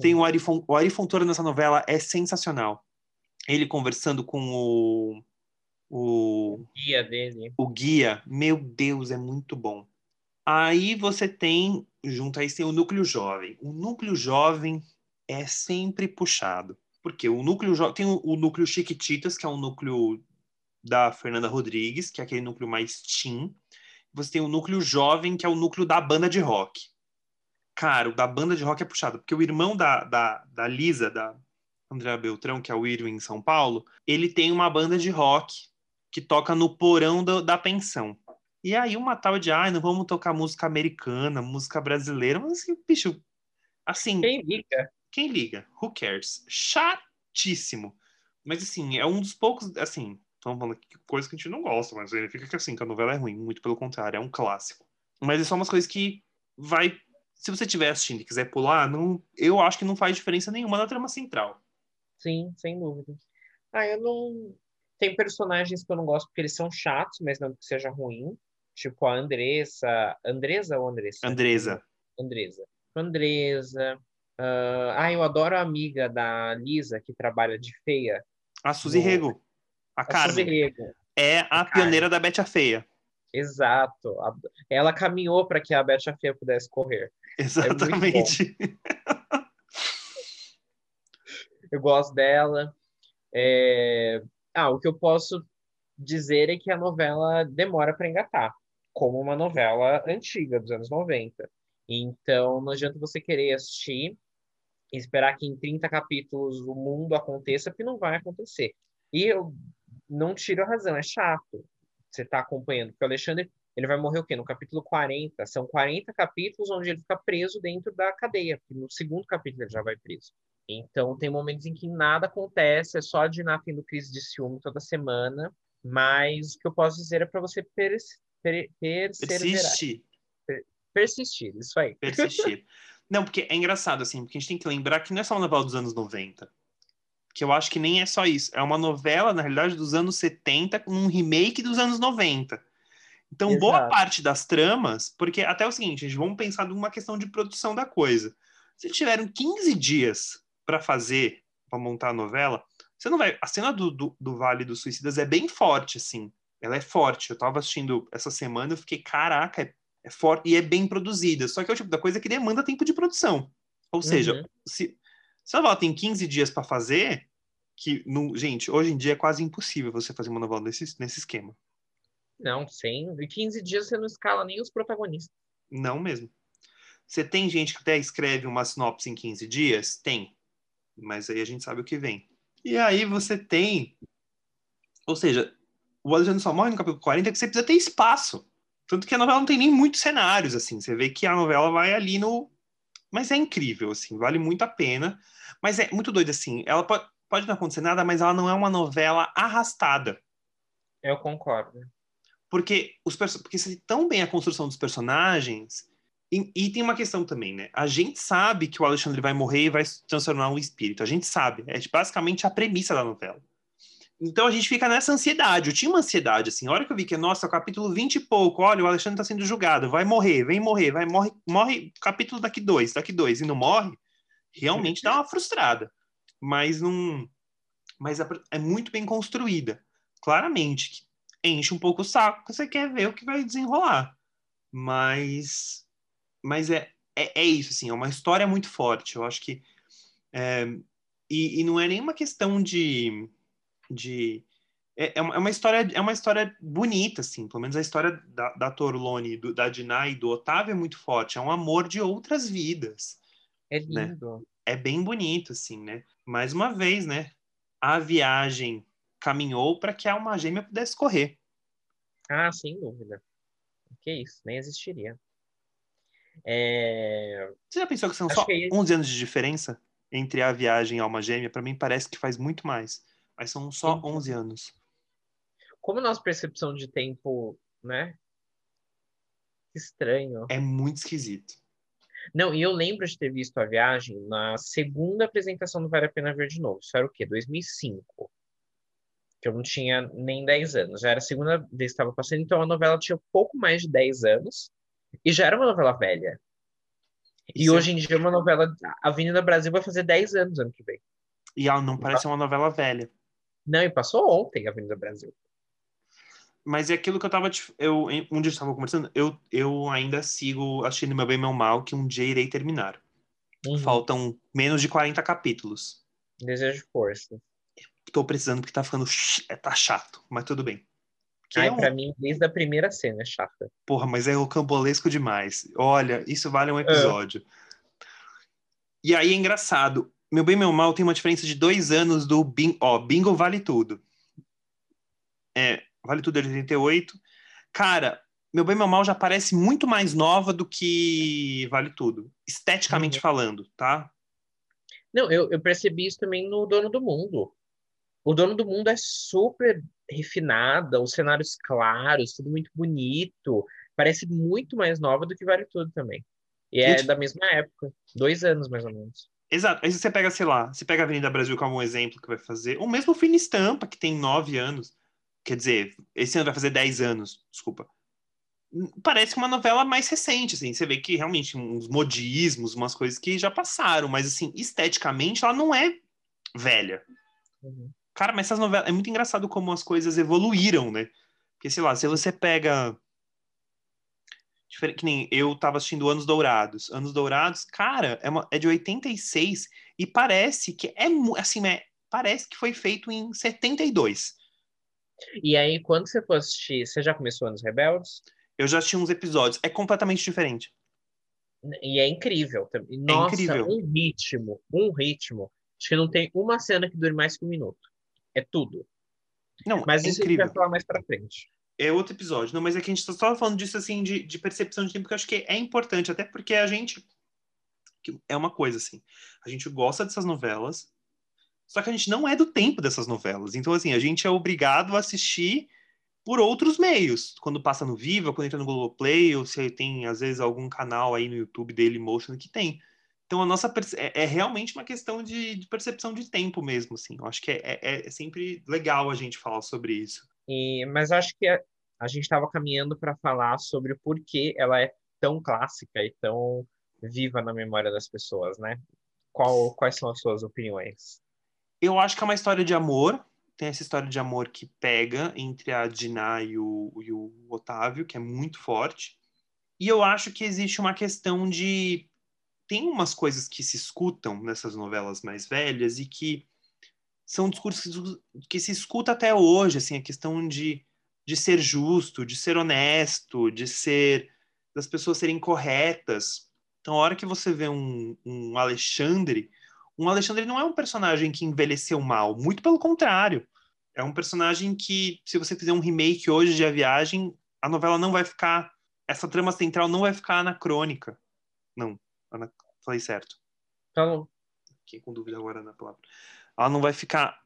Tem o Ari, Fon- o Ari Fontoura nessa novela, é sensacional. Ele conversando com o, o, guia dele. o guia, meu Deus, é muito bom. Aí você tem, junto a isso, tem o núcleo jovem. O núcleo jovem é sempre puxado. Porque o núcleo jovem tem o, o núcleo Chiquititas, que é um núcleo da Fernanda Rodrigues, que é aquele núcleo mais teen. você tem o núcleo jovem, que é o núcleo da banda de rock. Cara, o da banda de rock é puxado, porque o irmão da, da, da Lisa, da Andréa Beltrão, que é o Irwin em São Paulo, ele tem uma banda de rock que toca no porão do, da pensão. E aí uma tal de, ai, ah, não vamos tocar música americana, música brasileira, mas assim, bicho, assim... Quem liga? Quem liga? Who cares? Chatíssimo. Mas assim, é um dos poucos, assim, estamos falando aqui coisa que a gente não gosta, mas significa que assim, que a novela é ruim, muito pelo contrário, é um clássico. Mas é só umas coisas que vai se você estiver assistindo e quiser pular, não, eu acho que não faz diferença nenhuma na trama central. Sim, sem dúvida. Ah, eu não. Tem personagens que eu não gosto porque eles são chatos, mas não que seja ruim. Tipo a Andressa. Andresa ou Andressa? Andresa. Andresa. Andresa. Uh... Ah, eu adoro a amiga da Lisa, que trabalha de feia. A Suzy no... Rego. A, a Carmen. Suzy Rego. É a, a pioneira da Bete a Feia. Exato. Ela caminhou para que a Bete a Feia pudesse correr. É Exatamente. É eu gosto dela. É... Ah, o que eu posso dizer é que a novela demora para engatar, como uma novela antiga, dos anos 90. Então, não adianta você querer assistir e esperar que em 30 capítulos o mundo aconteça, porque não vai acontecer. E eu não tiro a razão, é chato você está acompanhando, porque o Alexandre ele vai morrer o quê? No capítulo 40. São 40 capítulos onde ele fica preso dentro da cadeia. No segundo capítulo ele já vai preso. Então tem momentos em que nada acontece, é só a Diná tendo crise de ciúme toda semana. Mas o que eu posso dizer é para você per, per, persistir. Per, persistir, isso aí. Persistir. Não, porque é engraçado, assim, porque a gente tem que lembrar que não é só uma novela dos anos 90. Que eu acho que nem é só isso. É uma novela, na realidade, dos anos 70 com um remake dos anos 90. Então, Exato. boa parte das tramas, porque até o seguinte, gente, vamos pensar numa questão de produção da coisa. Se tiveram 15 dias para fazer, para montar a novela, você não vai. A cena do, do, do, Vale dos Suicidas é bem forte, assim. Ela é forte. Eu tava assistindo essa semana, eu fiquei, caraca, é, é forte e é bem produzida. Só que é o tipo da coisa que demanda tempo de produção. Ou seja, uhum. se, se a novela tem 15 dias para fazer, que, no, gente, hoje em dia é quase impossível você fazer uma novela nesse, nesse esquema. Não, sem. Em 15 dias você não escala nem os protagonistas. Não mesmo. Você tem gente que até escreve uma sinopse em 15 dias? Tem. Mas aí a gente sabe o que vem. E aí você tem. Ou seja, o Alexandre só morre no capítulo 40 que você precisa ter espaço. Tanto que a novela não tem nem muitos cenários, assim. Você vê que a novela vai ali no. Mas é incrível, assim, vale muito a pena. Mas é muito doido, assim. Ela pode, pode não acontecer nada, mas ela não é uma novela arrastada. Eu concordo. Porque, os porque tem tão bem a construção dos personagens. E, e, tem uma questão também, né? A gente sabe que o Alexandre vai morrer e vai se transformar um espírito. A gente sabe. É basicamente a premissa da novela. Então a gente fica nessa ansiedade. Eu tinha uma ansiedade, assim. A hora que eu vi que, nossa, capítulo 20 e pouco, olha, o Alexandre está sendo julgado, vai morrer, vem morrer, vai morre, morre capítulo daqui dois, daqui dois, e não morre, realmente dá uma frustrada. Mas não. Mas é, é muito bem construída. Claramente, enche um pouco o saco, você quer ver o que vai desenrolar. Mas, mas é, é, é isso, assim, é uma história muito forte. Eu acho que. É, e, e não é nenhuma questão de. de é, é, uma, é história é uma história bonita assim pelo menos a história da, da Torlone do, da Dinah e do Otávio é muito forte é um amor de outras vidas é né? lindo né? é bem bonito assim né mais uma vez né a viagem caminhou para que a alma gêmea pudesse correr. Ah, sem dúvida. Que isso, nem existiria. É... Você já pensou que são Acho só que... 11 anos de diferença entre a viagem e a alma gêmea? Para mim parece que faz muito mais, mas são só Sim. 11 anos. Como nossa percepção de tempo, né? Estranho. É muito esquisito. Não, e eu lembro de ter visto a viagem na segunda apresentação do Vale a Pena Ver de Novo. Isso era o quê? 2005 que eu não tinha nem 10 anos. Já era a segunda vez que estava passando, então a novela tinha pouco mais de 10 anos e já era uma novela velha. E Isso hoje em dia é uma novela. A Avenida Brasil vai fazer 10 anos ano que vem. E ela não parece uma novela velha. Não, e passou ontem a Avenida Brasil. Mas é aquilo que eu tava. Eu, um dia estava conversando, eu, eu ainda sigo assistindo Meu Bem Meu Mal, que um dia irei terminar. Uhum. Faltam menos de 40 capítulos. Desejo força tô precisando porque tá ficando. É, tá chato, mas tudo bem. Que Ai, é um... pra mim, desde a primeira cena é chata. Porra, mas é rocambolesco demais. Olha, isso vale um episódio. E aí é engraçado. Meu bem, meu mal tem uma diferença de dois anos do Bingo. Ó, Bingo vale tudo. É, vale tudo é de 88. Cara, meu bem, meu mal já parece muito mais nova do que vale tudo. Esteticamente Uhum. falando, tá? Não, eu, eu percebi isso também no Dono do Mundo. O Dono do Mundo é super refinada, os cenários claros, tudo muito bonito. Parece muito mais nova do que Vale Tudo também. E é Gente- da mesma época, dois anos mais ou menos. Exato. Aí você pega, sei lá, você pega a Avenida Brasil como um exemplo que vai fazer. Ou mesmo o Fina Estampa, que tem nove anos. Quer dizer, esse ano vai fazer dez anos, desculpa. Parece uma novela mais recente, assim. Você vê que realmente uns modismos, umas coisas que já passaram, mas assim, esteticamente ela não é velha. Uhum. Cara, mas essas novelas. É muito engraçado como as coisas evoluíram, né? Porque, sei lá, se você pega. Que nem eu tava assistindo Anos Dourados. Anos Dourados, cara, é, uma- é de 86 e parece que é assim, é, parece que foi feito em 72. E aí, quando você for assistir, você já começou Anos Rebeldes? Eu já assisti uns episódios, é completamente diferente. E é incrível também. Nossa, incrível. um ritmo, um ritmo. Acho que não tem uma cena que dure mais que um minuto. É tudo. Não, Mas é isso a gente incrível. vai falar mais pra frente. É outro episódio. Não, mas é que a gente tá só falando disso assim, de, de percepção de tempo, que eu acho que é importante, até porque a gente. É uma coisa assim. A gente gosta dessas novelas, só que a gente não é do tempo dessas novelas. Então, assim, a gente é obrigado a assistir por outros meios. Quando passa no Viva, quando entra no Globoplay, ou se tem, às vezes, algum canal aí no YouTube dele Motion que tem. Então, a nossa é, é realmente uma questão de, de percepção de tempo mesmo, assim. Eu acho que é, é- é sempre legal a gente falar sobre isso. E, mas acho que a, a gente estava caminhando para falar sobre o porquê ela é tão clássica e tão viva na memória das pessoas, né? Qual, quais são as suas opiniões? Eu acho que é uma história de amor. Tem essa história de amor que pega entre a Diná e o, e o Otávio, que é muito forte. E eu acho que existe uma questão de. Tem umas coisas que se escutam nessas novelas mais velhas e que são discursos que se escuta até hoje, assim, a questão de, de ser justo, de ser honesto, de ser. das pessoas serem corretas. Então, a hora que você vê um, um Alexandre um Alexandre não é um personagem que envelheceu mal, muito pelo contrário. É um personagem que, se você fizer um remake hoje de A Viagem, a novela não vai ficar. Essa trama central não vai ficar anacrônica. Não, falei certo. Então, Fiquei com dúvida agora na palavra. Ela não vai ficar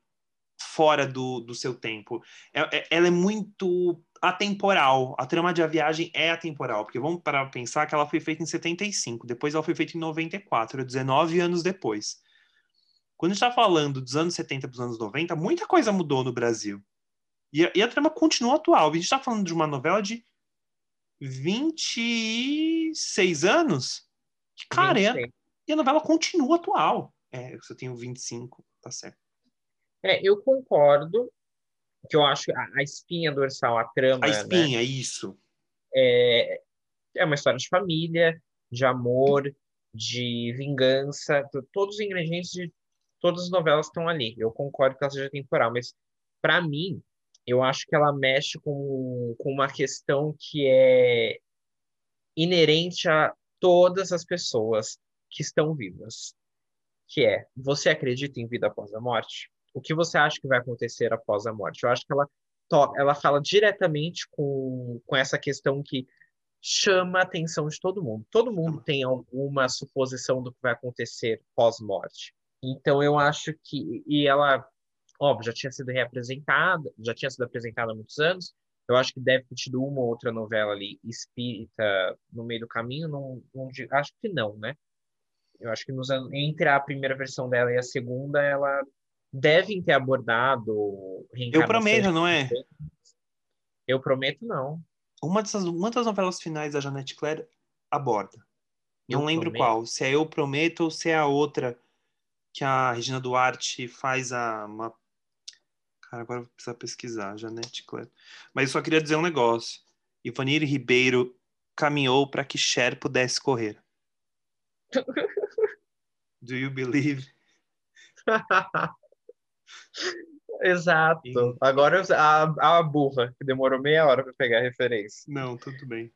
fora do, do seu tempo. É- é- ela é muito atemporal. A trama de A Viagem é atemporal, porque vamos parar pra pensar que ela foi feita em 75, depois ela foi feita em 94, 19 anos depois. Quando a gente está falando dos anos 70 para os anos 90, muita coisa mudou no Brasil. E a, e a trama continua atual. A gente está falando de uma novela de 26 anos? Cara, e a, 26. e a novela continua atual. É, eu só tenho 25, tá certo. É, eu concordo que eu acho a, a espinha dorsal, a trama, A né, espinha, isso. é, é uma história de família, de amor, de vingança, to- todos os ingredientes de todas as novelas estão ali. Eu concordo que ela seja temporal, mas para mim, eu acho que ela mexe com, com uma questão que é inerente a todas as pessoas que estão vivas, que é, você acredita em vida após a morte? O que você acha que vai acontecer após a morte? Eu acho que ela ela fala diretamente com, com essa questão que chama a atenção de todo mundo. Todo mundo tem alguma suposição do que vai acontecer pós-morte. Então eu acho que e ela, óbvio, já tinha sido reapresentada, já tinha sido apresentada há muitos anos. Eu acho que deve ter tido uma ou outra novela ali espírita no meio do caminho, não, não acho que não, né? Eu acho que nos, entre a primeira versão dela e a segunda, ela devem ter abordado Eu prometo, não é? eu prometo não. Uma dessas, uma das novelas finais da Janete Claire aborda. Não Eu lembro Prometo? qual. Se é Eu Prometo ou se é a outra que a Regina Duarte faz a. Uma... Cara, agora vou precisar pesquisar. Janete Claire. Mas eu só queria dizer um negócio. Ivanir Ribeiro caminhou para que Cher pudesse correr. Do you believe? *laughs* Exato. Agora a, a burra, que demorou meia hora para pegar a referência. Não, tudo bem.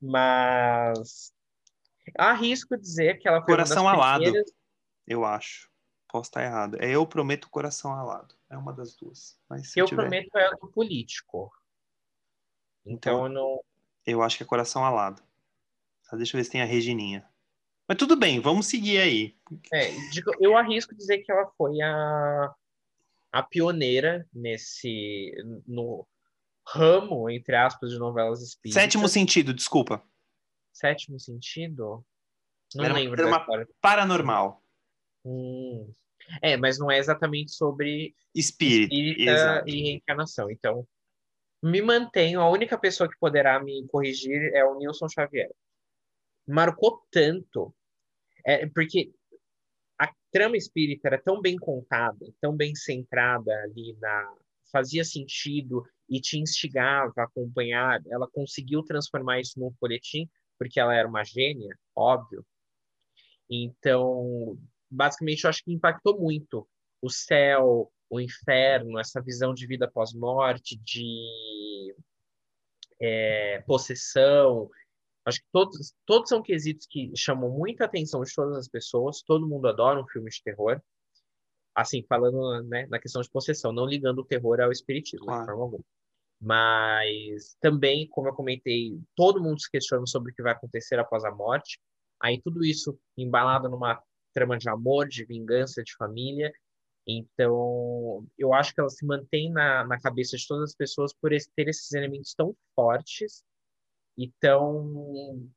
Mas arrisco dizer que ela foi Coração alado, primeiras... eu acho. Posso estar errado. É Eu Prometo Coração Alado. É uma das duas. Mas eu tiver... Prometo é do político. Então, então eu não... Eu acho que é Coração Alado. deixa eu ver se tem a Regininha. Mas tudo bem, vamos seguir aí. É, eu arrisco dizer que ela foi a, a pioneira nesse no ramo, entre aspas, de novelas espíritas. Sétimo sentido, desculpa. Sétimo sentido? Não era, lembro era uma paranormal. Hum. É, mas não é exatamente sobre espírito e reencarnação. Então, me mantenho. A única pessoa que poderá me corrigir é o Nilson Xavier. Marcou tanto, é, porque a trama espírita era tão bem contada, tão bem centrada ali na. fazia sentido e te instigava a acompanhar. Ela conseguiu transformar isso num folhetim, porque ela era uma gênia, óbvio. Então, basicamente, eu acho que impactou muito o céu, o inferno, essa visão de vida pós-morte, de é, possessão. Acho que todos, todos são quesitos que chamam muita atenção de todas as pessoas. Todo mundo adora um filme de terror. Assim, falando né, na questão de possessão, não ligando o terror ao espiritismo, claro. de forma alguma. Mas também, como eu comentei, todo mundo se questiona sobre o que vai acontecer após a morte. Aí tudo isso embalado numa trama de amor, de vingança, de família. Então, eu acho que ela se mantém na, na cabeça de todas as pessoas por ter esses elementos tão fortes e tão.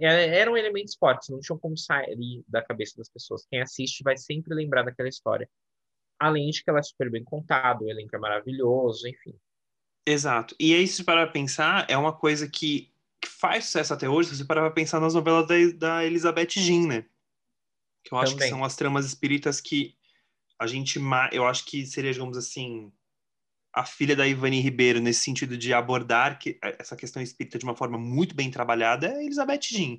É, eram elementos fortes, não tinham como sair da cabeça das pessoas. Quem assiste vai sempre lembrar daquela história. Além de que ela é super bem contada, o elenco é maravilhoso, enfim. Exato. E aí, se parar para pensar, é uma coisa que, que faz sucesso até hoje, se você parar para pensar nas novelas da, da Elizabeth Jean, né? Que eu acho Também. que são as tramas espíritas que a gente, eu acho que seria, digamos assim, a filha da Ivani Ribeiro nesse sentido de abordar que, é, essa questão espírita de uma forma muito bem trabalhada é Elizabeth Jean.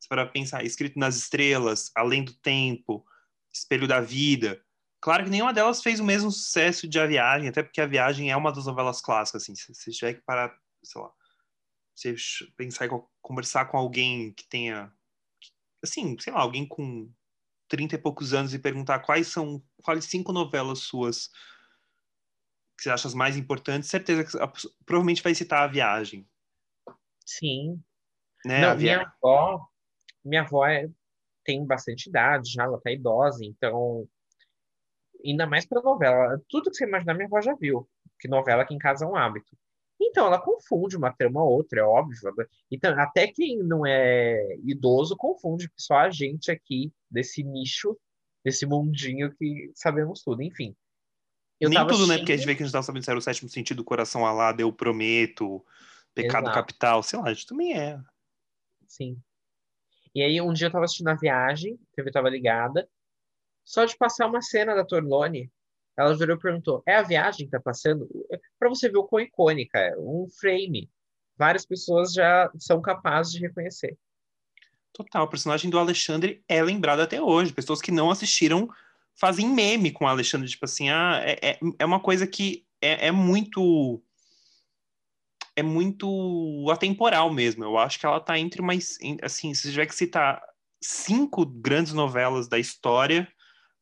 Se para pensar, escrito nas estrelas, além do tempo, espelho da vida. Claro que nenhuma delas fez o mesmo sucesso de A Viagem, até porque A Viagem é uma das novelas clássicas, assim, se você tiver que parar, sei lá, você pensar em conversar com alguém que tenha, assim, sei lá, alguém com 30 e poucos anos e perguntar quais são, quais cinco novelas suas que você acha as mais importantes, certeza que provavelmente vai citar A Viagem. Sim. Né? Não, minha avó, minha avó é, tem bastante idade já, ela tá idosa, então ainda mais para novela, tudo que você imaginar minha avó já viu, que novela aqui em casa é um hábito. Então, ela confunde uma trama ou outra, é óbvio. Então, até quem não é idoso confunde, só a gente aqui desse nicho, desse mundinho que sabemos tudo. Enfim. Nem tudo, assistindo... né? Porque a gente vê que a gente estava sabendo se era o sétimo sentido, coração alado, eu prometo, pecado Exato. capital, sei lá, a gente também é. Sim. E aí, um dia eu estava assistindo a viagem, a TV estava ligada, só de passar uma cena da Torlone, ela virou e perguntou: é a viagem que tá passando? Para você ver o quão icônica é, um frame. Várias pessoas já são capazes de reconhecer. Total, o personagem do Alexandre é lembrado até hoje. Pessoas que não assistiram fazem meme com o Alexandre, tipo assim, ah, é, é, é uma coisa que é, é muito é muito atemporal mesmo. Eu acho que ela tá entre mais assim, se tiver que citar cinco grandes novelas da história,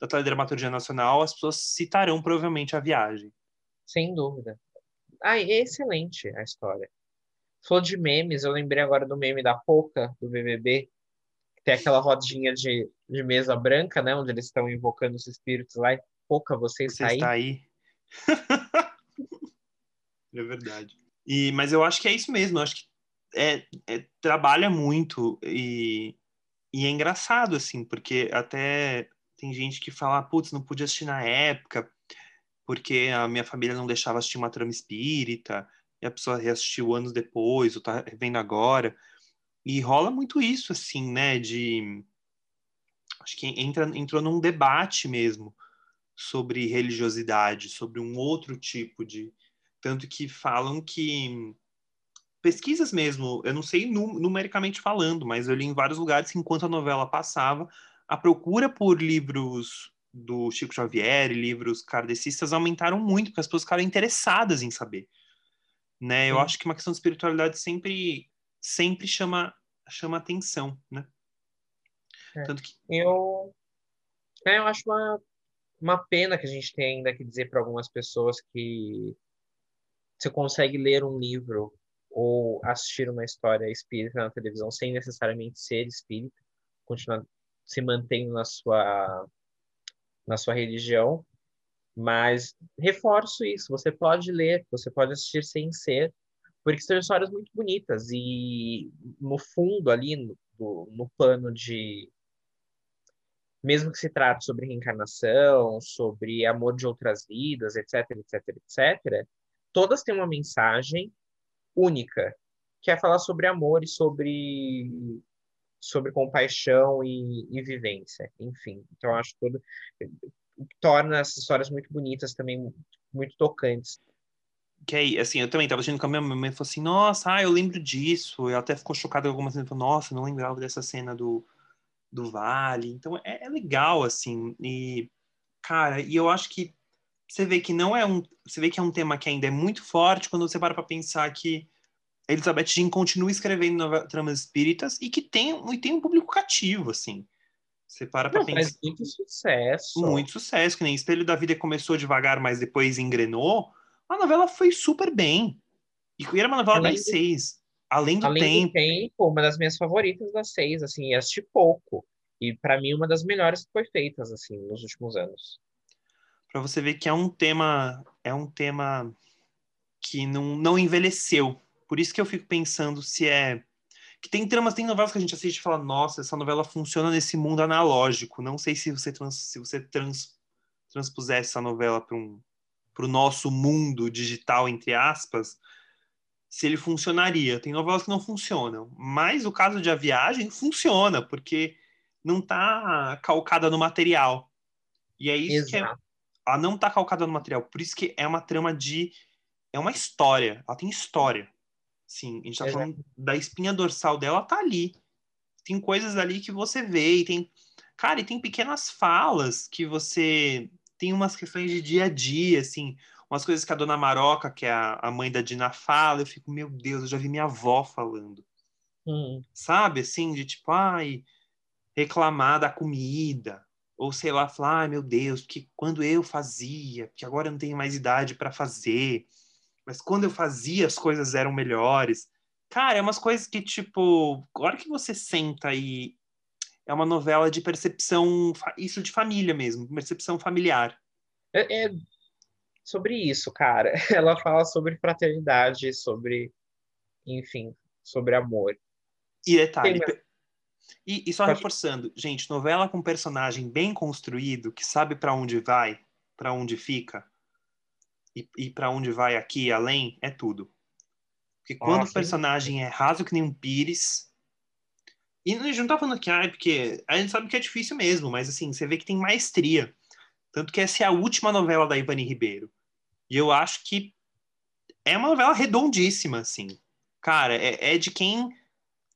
da teledramaturgia nacional, as pessoas citarão provavelmente a viagem. Sem dúvida. Ah, é excelente a história. Falou de memes, eu lembrei agora do meme da Poca, do BBB, que tem aquela rodinha de, de mesa branca, né, onde eles estão invocando os espíritos lá, e Poca, você, você está aí? Está aí. *laughs* é verdade. E, mas eu acho que é isso mesmo, eu acho que é, é, trabalha muito e, e é engraçado, assim, porque até tem gente que fala, putz, não podia assistir na época, porque a minha família não deixava assistir uma trama espírita, e a pessoa reassistiu anos depois, ou tá vendo agora. E rola muito isso, assim, né, de... Acho que entra, entrou num debate mesmo sobre religiosidade, sobre um outro tipo de... Tanto que falam que pesquisas mesmo, eu não sei numericamente falando, mas eu li em vários lugares que enquanto a novela passava, a procura por livros do Chico Xavier e livros kardecistas aumentaram muito, porque as pessoas ficaram interessadas em saber. Né? Eu acho que uma questão de espiritualidade sempre, sempre chama, chama atenção, né? É. Tanto que... Eu, é, eu acho uma, uma pena que a gente tenha ainda que dizer para algumas pessoas que você consegue ler um livro ou assistir uma história espírita na televisão sem necessariamente ser espírita, continuar se mantendo na sua na sua religião, mas reforço isso, você pode ler, você pode assistir sem ser, porque são histórias muito bonitas e no fundo ali no, no plano de mesmo que se trate sobre reencarnação, sobre amor de outras vidas, etc, etc, etc, todas têm uma mensagem única, que é falar sobre amor e sobre sobre compaixão e, e vivência, enfim. Então acho tudo torna essas histórias muito bonitas também, muito tocantes. Que aí, assim, eu também tava assistindo com a minha mãe falou assim, nossa, ah, eu lembro disso. Ela até ficou chocada com algumas vezes, falou, nossa, não lembrava dessa cena do, do Vale. Então é, é legal, assim. E, cara, e eu acho que você vê que não é um. Você vê que é um tema que ainda é muito forte quando você para pra pensar que Elizabeth Jean continua escrevendo tramas espíritas e que tem, e tem um público cativo, assim. Você para pra pensar. Faz muito sucesso. Muito sucesso, que nem Espelho da Vida começou devagar, mas depois engrenou. A novela foi super bem. E era uma novela Além das seis. Além do Além tempo. do tempo, uma das minhas favoritas das seis, assim, assisti pouco. E para mim, uma das melhores que foi feitas, assim, nos últimos anos para você ver que é um tema é um tema que não, não envelheceu. Por isso que eu fico pensando se é que tem tramas, tem novelas que a gente assiste e fala, nossa, essa novela funciona nesse mundo analógico. Não sei se você trans, se você trans, transpusesse essa novela para um o nosso mundo digital entre aspas, se ele funcionaria. Tem novelas que não funcionam, mas o caso de A Viagem funciona porque não está calcada no material. E é isso Exato. que é, ela não tá calcada no material. Por isso que é uma trama de. É uma história. Ela tem história. Sim, a gente tá Exato. falando da espinha dorsal dela, tá ali. Tem coisas ali que você vê e tem. Cara, e tem pequenas falas que você. Tem umas questões de dia a dia, assim. Umas coisas que a dona Maroca, que é a, mãe da Dina, fala. Eu fico, meu Deus, eu já vi minha avó falando. Hum. Sabe, assim, de tipo, ai, reclamar da comida ou sei lá, falar, ai meu Deus, que quando eu fazia, que agora eu não tenho mais idade para fazer, mas quando eu fazia as coisas eram melhores. Cara, é umas coisas que, tipo, agora que você senta aí, é uma novela de percepção, isso de família mesmo, percepção familiar. É, é sobre isso, cara. *laughs* Ela fala sobre fraternidade, sobre, enfim, sobre amor. E detalhe, Tem... E, e só Pode... reforçando, gente, novela com personagem bem construído, que sabe para onde vai, para onde fica, e, e para onde vai aqui e além, é tudo. Porque quando o personagem é raso que nem um pires. E a gente não tá falando que, ah, porque a gente sabe que é difícil mesmo, mas assim, você vê que tem maestria. Tanto que essa é a última novela da Ivani Ribeiro. E eu acho que é uma novela redondíssima, assim. Cara, é, é de quem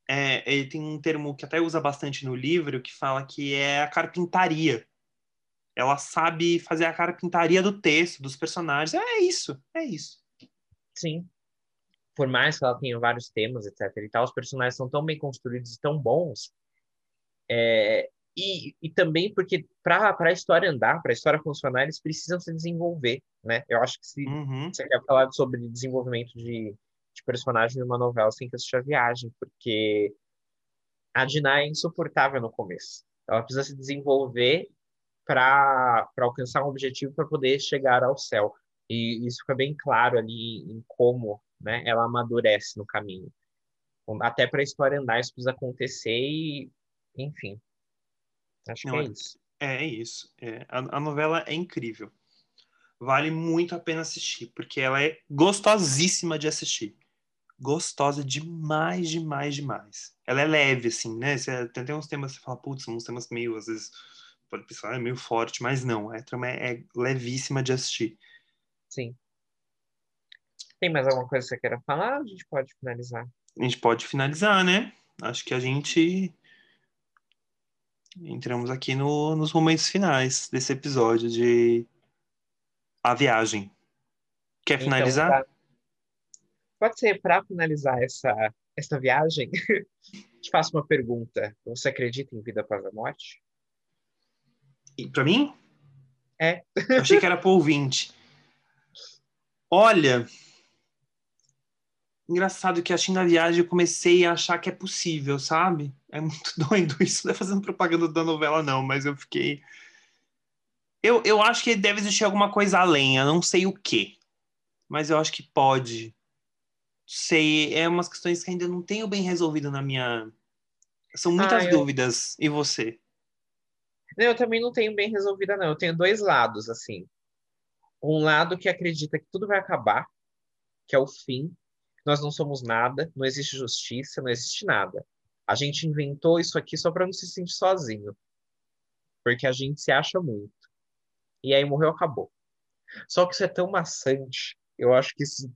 é, ele tem um termo que até usa bastante no livro, que fala que é a carpintaria. Ela sabe fazer a carpintaria do texto, dos personagens. É isso, é isso. Sim. Por mais que ela tenha vários temas, etc. e tal, os personagens são tão bem construídos e tão bons. É, e, e também porque para a história andar, para a história funcionar, eles precisam se desenvolver, né? Eu acho que se uhum. você quer falar sobre desenvolvimento de de personagem de uma novela sem que assistir a viagem, porque a Dinah é insuportável no começo. Ela precisa se desenvolver para alcançar um objetivo para poder chegar ao céu. E isso fica bem claro ali em como né, ela amadurece no caminho. Até para a história andar, isso precisa acontecer e, enfim. Acho Não, que é, é isso. É, é isso. É, a, a novela é incrível. Vale muito a pena assistir, porque ela é gostosíssima de assistir gostosa demais, demais, demais. Ela é leve, assim, né? Você, tem, tem uns temas que você fala, putz, uns temas meio, às vezes, pode pensar, é meio forte, mas não, a trama é, é levíssima de assistir. Sim. Tem mais alguma coisa que você queira falar? A gente pode finalizar. A gente pode finalizar, né? Acho que a gente entramos aqui no, nos momentos finais desse episódio de A Viagem. Quer finalizar? Então, pra... Pode ser, para finalizar essa, essa viagem, *laughs* te faço uma pergunta. Você acredita em vida após a morte? E para mim? É. Eu achei que era para ouvinte. Olha, engraçado que assistindo a viagem eu comecei a achar que é possível, sabe? É muito *laughs* doido isso. Não é fazendo propaganda da novela, não, mas eu fiquei. Eu, eu acho que deve existir alguma coisa além, eu não sei o que. Mas eu acho que pode. Sei, é umas questões que ainda não tenho bem resolvido na minha. São muitas ah, eu... dúvidas. E você? Não, eu também não tenho bem resolvida, não. Eu tenho dois lados, assim. Um lado que acredita que tudo vai acabar, que é o fim. Nós não somos nada, não existe justiça, não existe nada. A gente inventou isso aqui só para não se sentir sozinho. Porque a gente se acha muito. E aí morreu, acabou. Só que isso é tão maçante. Eu acho que isso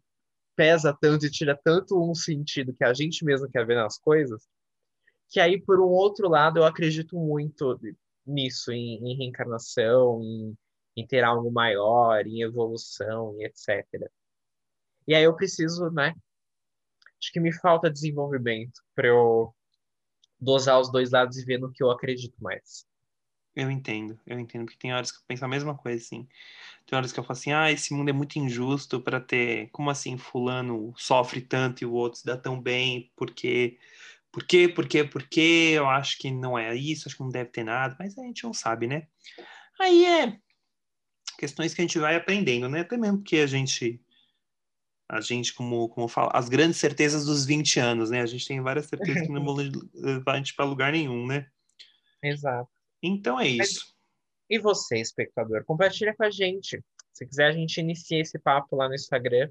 pesa tanto e tira tanto um sentido que a gente mesmo quer ver nas coisas, que aí, por um outro lado, eu acredito muito nisso, em, em reencarnação, em, em, ter algo maior, em evolução, e etc. E aí eu preciso, né? Acho que me falta desenvolvimento para eu dosar os dois lados e ver no que eu acredito mais. Eu entendo, eu entendo, porque tem horas que eu penso a mesma coisa, assim. Tem horas que eu falo assim, ah, esse mundo é muito injusto para ter. Como assim, fulano sofre tanto e o outro se dá tão bem? Porque por quê? Por quê? Por quê? Eu acho que não é isso, acho que não deve ter nada, mas a gente não sabe, né? Aí é questões que a gente vai aprendendo, né? Até mesmo porque a gente a gente, como, como fala, as grandes certezas dos 20 anos, né? A gente tem várias certezas que não vão *laughs* levar a gente para lugar nenhum, né? Exato. Então é isso. E você, espectador, compartilha com a gente. Se quiser, a gente inicia esse papo lá no Instagram.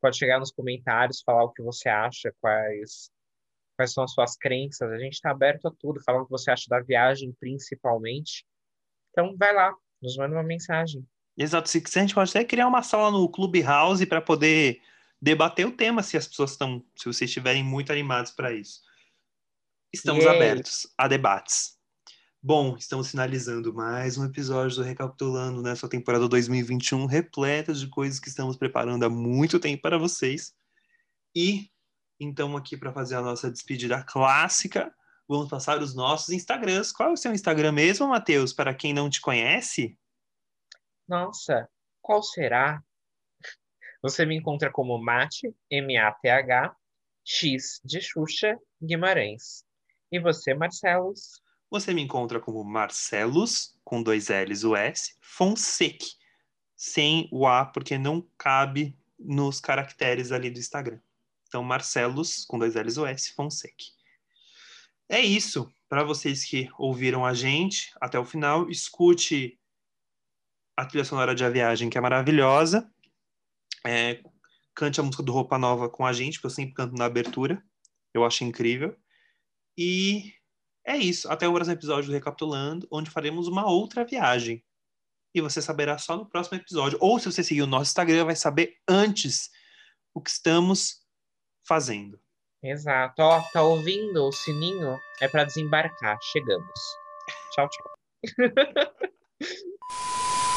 Pode chegar nos comentários, falar o que você acha, quais quais são as suas crenças. A gente está aberto a tudo, falando o que você acha da viagem, principalmente. Então, vai lá, nos manda uma mensagem. Exato. Se quiser, a gente pode até criar uma sala no Clubhouse para poder debater o tema, se as pessoas estão, se vocês estiverem muito animados para isso. Estamos abertos a debates. Bom, estamos finalizando mais um episódio do Recapitulando nessa temporada 2021, repleta de coisas que estamos preparando há muito tempo para vocês. E então, aqui para fazer a nossa despedida clássica, vamos passar os nossos Instagrams. Qual é o seu Instagram mesmo, Matheus, para quem não te conhece? Nossa, qual será? Você me encontra como Mate, M-A-T-H, X de Xuxa, Guimarães. E você, Marcelos? Você me encontra como Marcelos, com dois L's o S, Fonseca, sem o A, porque não cabe nos caracteres ali do Instagram. Então, Marcelos, com dois L's o S, Fonseca. É isso. Para vocês que ouviram a gente até o final, escute a trilha sonora de A Viagem, que é maravilhosa. É, cante a música do Roupa Nova com a gente, porque eu sempre canto na abertura. Eu acho incrível. E é isso. Até o próximo episódio do Recapitulando, onde faremos uma outra viagem. E você saberá só no próximo episódio. Ou se você seguir o nosso Instagram, vai saber antes o que estamos fazendo. Exato. Ó, tá ouvindo o sininho? É para desembarcar. Chegamos. Tchau, tchau. *laughs*